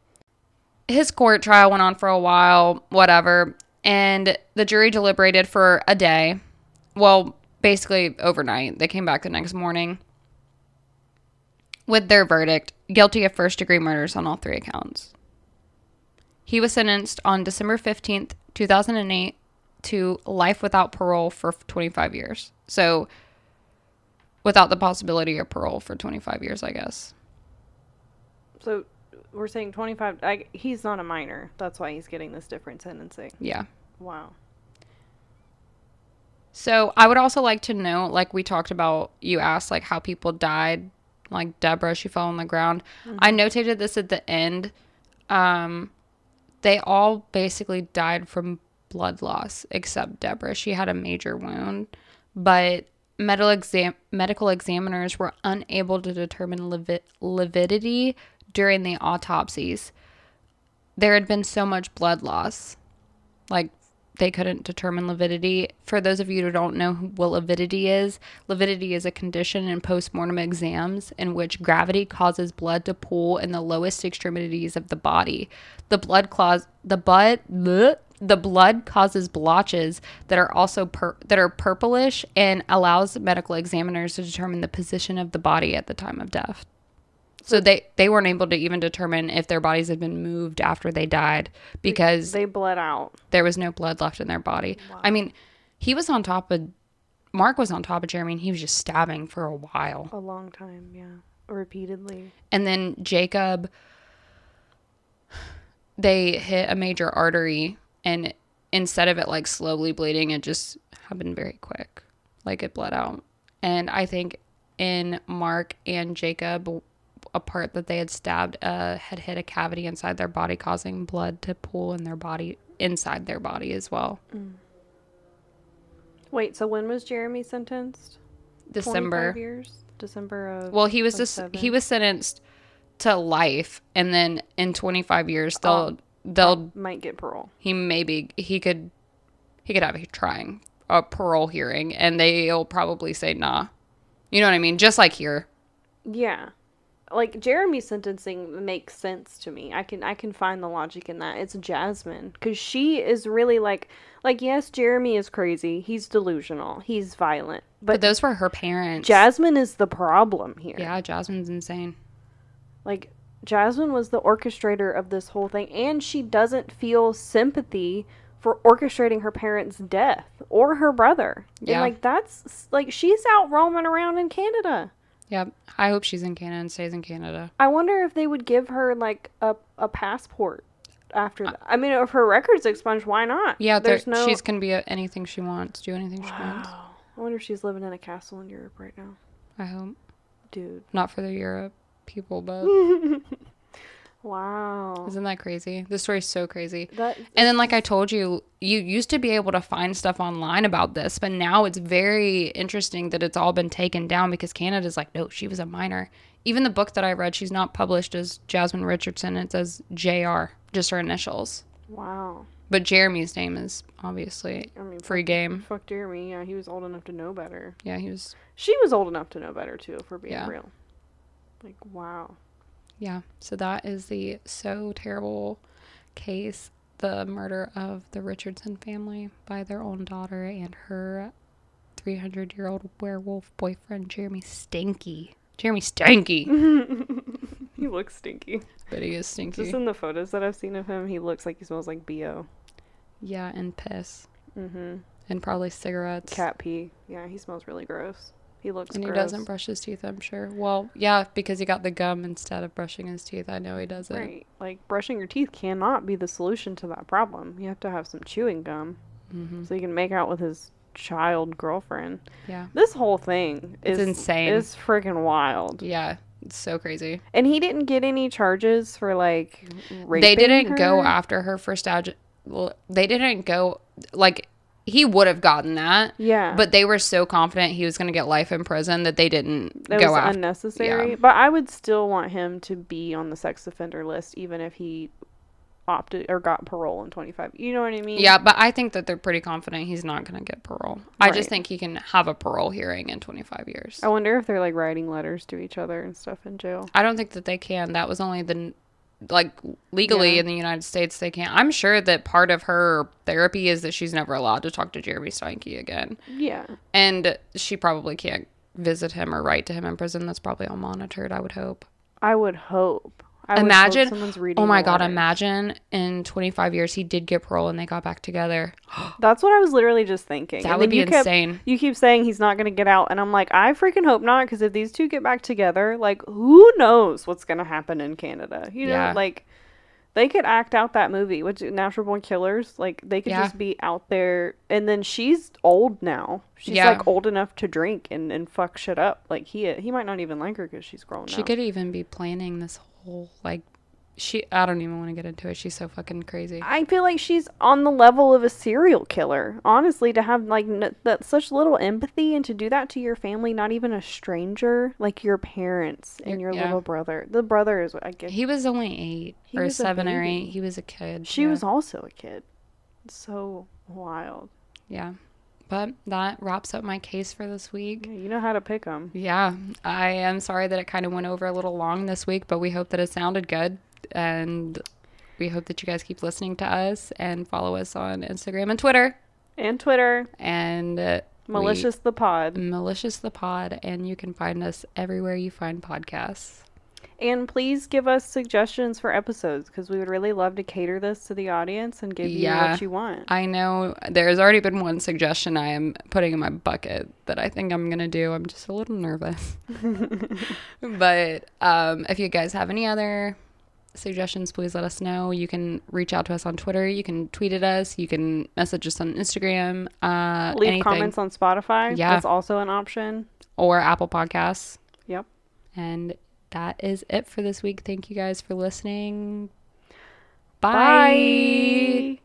His court trial went on for a while, whatever, and the jury deliberated for a day. Well, basically overnight. They came back the next morning with their verdict guilty of first degree murders on all three accounts. He was sentenced on December 15th, 2008 to life without parole for 25 years. So without the possibility of parole for 25 years, I guess. So, we're saying 25. I, he's not a minor. That's why he's getting this different sentencing. Yeah. Wow. So I would also like to know, like we talked about, you asked like how people died, like Debra, she fell on the ground. I notated this at the end. Um, they all basically died from blood loss except Debra. She had a major wound, but medical exam medical examiners were unable to determine livi- lividity during the autopsies. There had been so much blood loss like they couldn't determine lividity. For those of you who don't know what lividity is, lividity is a condition in postmortem exams in which gravity causes blood to pool in the lowest extremities of the body. The blood clause the blood bleh, the blood causes blotches that are also pur- that are purplish and allows medical examiners to determine the position of the body at the time of death. So they they weren't able to even determine if their bodies had been moved after they died because They bled out. there was no blood left in their body. I mean, he was on top of Marc was on top of Jeremy and he was just stabbing for a while. A long time, yeah. Repeatedly. And then Jacob they hit a major artery and instead of it like slowly bleeding, it just happened very quick. Like it bled out. And I think in Marc and Jacob a part that they had stabbed uh, had hit a cavity inside their body causing blood to pool in their body inside their body as well. Wait, so when was Jeremy sentenced? 25 December. years? December of. Well, he was just he was sentenced to life, and then in 25 years they'll Oh. they'll Might get parole. he maybe he could he could have a trying a parole hearing, and they'll probably say nah. You know what I mean? Just like here. Yeah. Like Jeremy's sentencing makes sense to me. I can I can find the logic in that. It's Jasmine cuz she is really like like yes, Jeremy is crazy. He's delusional. He's violent. But But, those were her parents. Jasmine is the problem here. Yeah, Jasmine's insane. Like Jasmine was the orchestrator of this whole thing and she doesn't feel sympathy for orchestrating her parents' death or her brother. Yeah. And like that's like she's out roaming around in Canada. Yep. I hope she's in Canada and stays in Canada. I wonder if they would give her like a, a passport after uh, that. I mean, if her record's expunged, why not? Yeah, there, there's no. she's gonna be a, anything she wants, do anything she wants. I wonder if she's living in a castle in Europe right now, I hope dude. not for the Europe people, but Wow. isn't that crazy? This story's so crazy. That And then, like I told you, you used to be able to find stuff online about this, but now it's very interesting that it's all been taken down because Canada's like, no, she was a minor. Even the book that I read, she's not published as Jasmine Richardson. It says JR, just her initials. wow. But Jeremy's name is obviously I mean, free game. fuck Jeremy. Yeah, he was old enough to know better. Yeah, he was. She was old enough to know better too, if we're being Yeah. real. Like wow. Yeah. So that is the so terrible case the murder of the Richardson family by their own daughter and her 300 year old werewolf boyfriend, Jeremy Stinky. Jeremy Stinky. he looks stinky. but he is stinky. Just in the photos that I've seen of him, he looks like he smells like bo. yeah, and piss. Mm-hmm. And probably cigarettes. Cat pee. Yeah, he smells really gross. He looks And gross. he doesn't brush his teeth, I'm sure. Well, yeah, because he got the gum instead of brushing his teeth. I know he doesn't. Right. Like brushing your teeth cannot be the solution to that problem. You have to have some chewing gum hmm so you can make out with his child girlfriend. Yeah. This whole thing It's is insane. It's freaking wild. Yeah. It's so crazy. And he didn't get any charges for like raping they didn't go after her for stag. Well, they didn't go like he would have gotten that, Yeah. but they were so confident he was going to get life in prison that they didn't That go was after. unnecessary. yeah. But I would still want him to be on the sex offender list, even if he opted or got parole in 25. You know what I mean? Yeah, but I think that they're pretty confident he's not going to get parole. I just think he can have a parole hearing in 25 years. I wonder if they're like writing letters to each other and stuff in jail. I don't think that they can. That was only the like legally Yeah. in the United States they can't. I'm sure that part of her therapy is that she's never allowed to talk to Jeremy Steinke again. Yeah. And she probably can't visit him or write to him in prison. That's probably all monitored, I would hope. I would hope. I imagine someone's oh reading Oh my god, letters. imagine in 25 years he did get parole and they got back together. That's what I was literally just thinking. That And would be you kept- insane. you keep saying he's not going to get out, and I'm like, I freaking hope not, because if these two get back together, like, who knows what's going to happen in Canada? You know, Yeah. like, they could act out that movie, which Natural Born Killers, like, they could Yeah. just be out there, and then she's old now. She's Yeah. like old enough to drink and, and fuck shit up. Like, he he might not even like her because she's grown up. She up. could even be planning this whole like she I don't even want to get into it. She's so fucking crazy. I feel like she's on the level of a serial killer. Honestly, to have like n- that such little empathy and to do that to your family, not even a stranger, like your parents and your Yeah. little brother. The brother is, I guess, He was only 8 He or 7 or 8. He was a kid. she yeah. was also a kid. So wild. Yeah. But that wraps up my case for this week. Yeah, you know how to pick them. Yeah, I am sorry that it kind of went over a little long this week, but we hope that it sounded good. And we hope that you guys keep listening to us and follow us on Instagram and Twitter. And Twitter, And uh, we- malicious the pod. Malicious the Pod. And you can find us everywhere you find podcasts. And please give us suggestions for episodes because we would really love to cater this to the audience and give you what you want. I know there's already been one suggestion I am putting in my bucket that I think I'm going to do. I'm just a little nervous. but um, if you guys have any other suggestions, please let us know. You can reach out to us on Twitter. You can tweet at us. You can message us on Instagram. Uh, Leave anything. comments on Spotify. Yeah. That's also an option. or Apple Podcasts. Yep. And that is it for this week. Thank you guys for listening. Bye. Bye.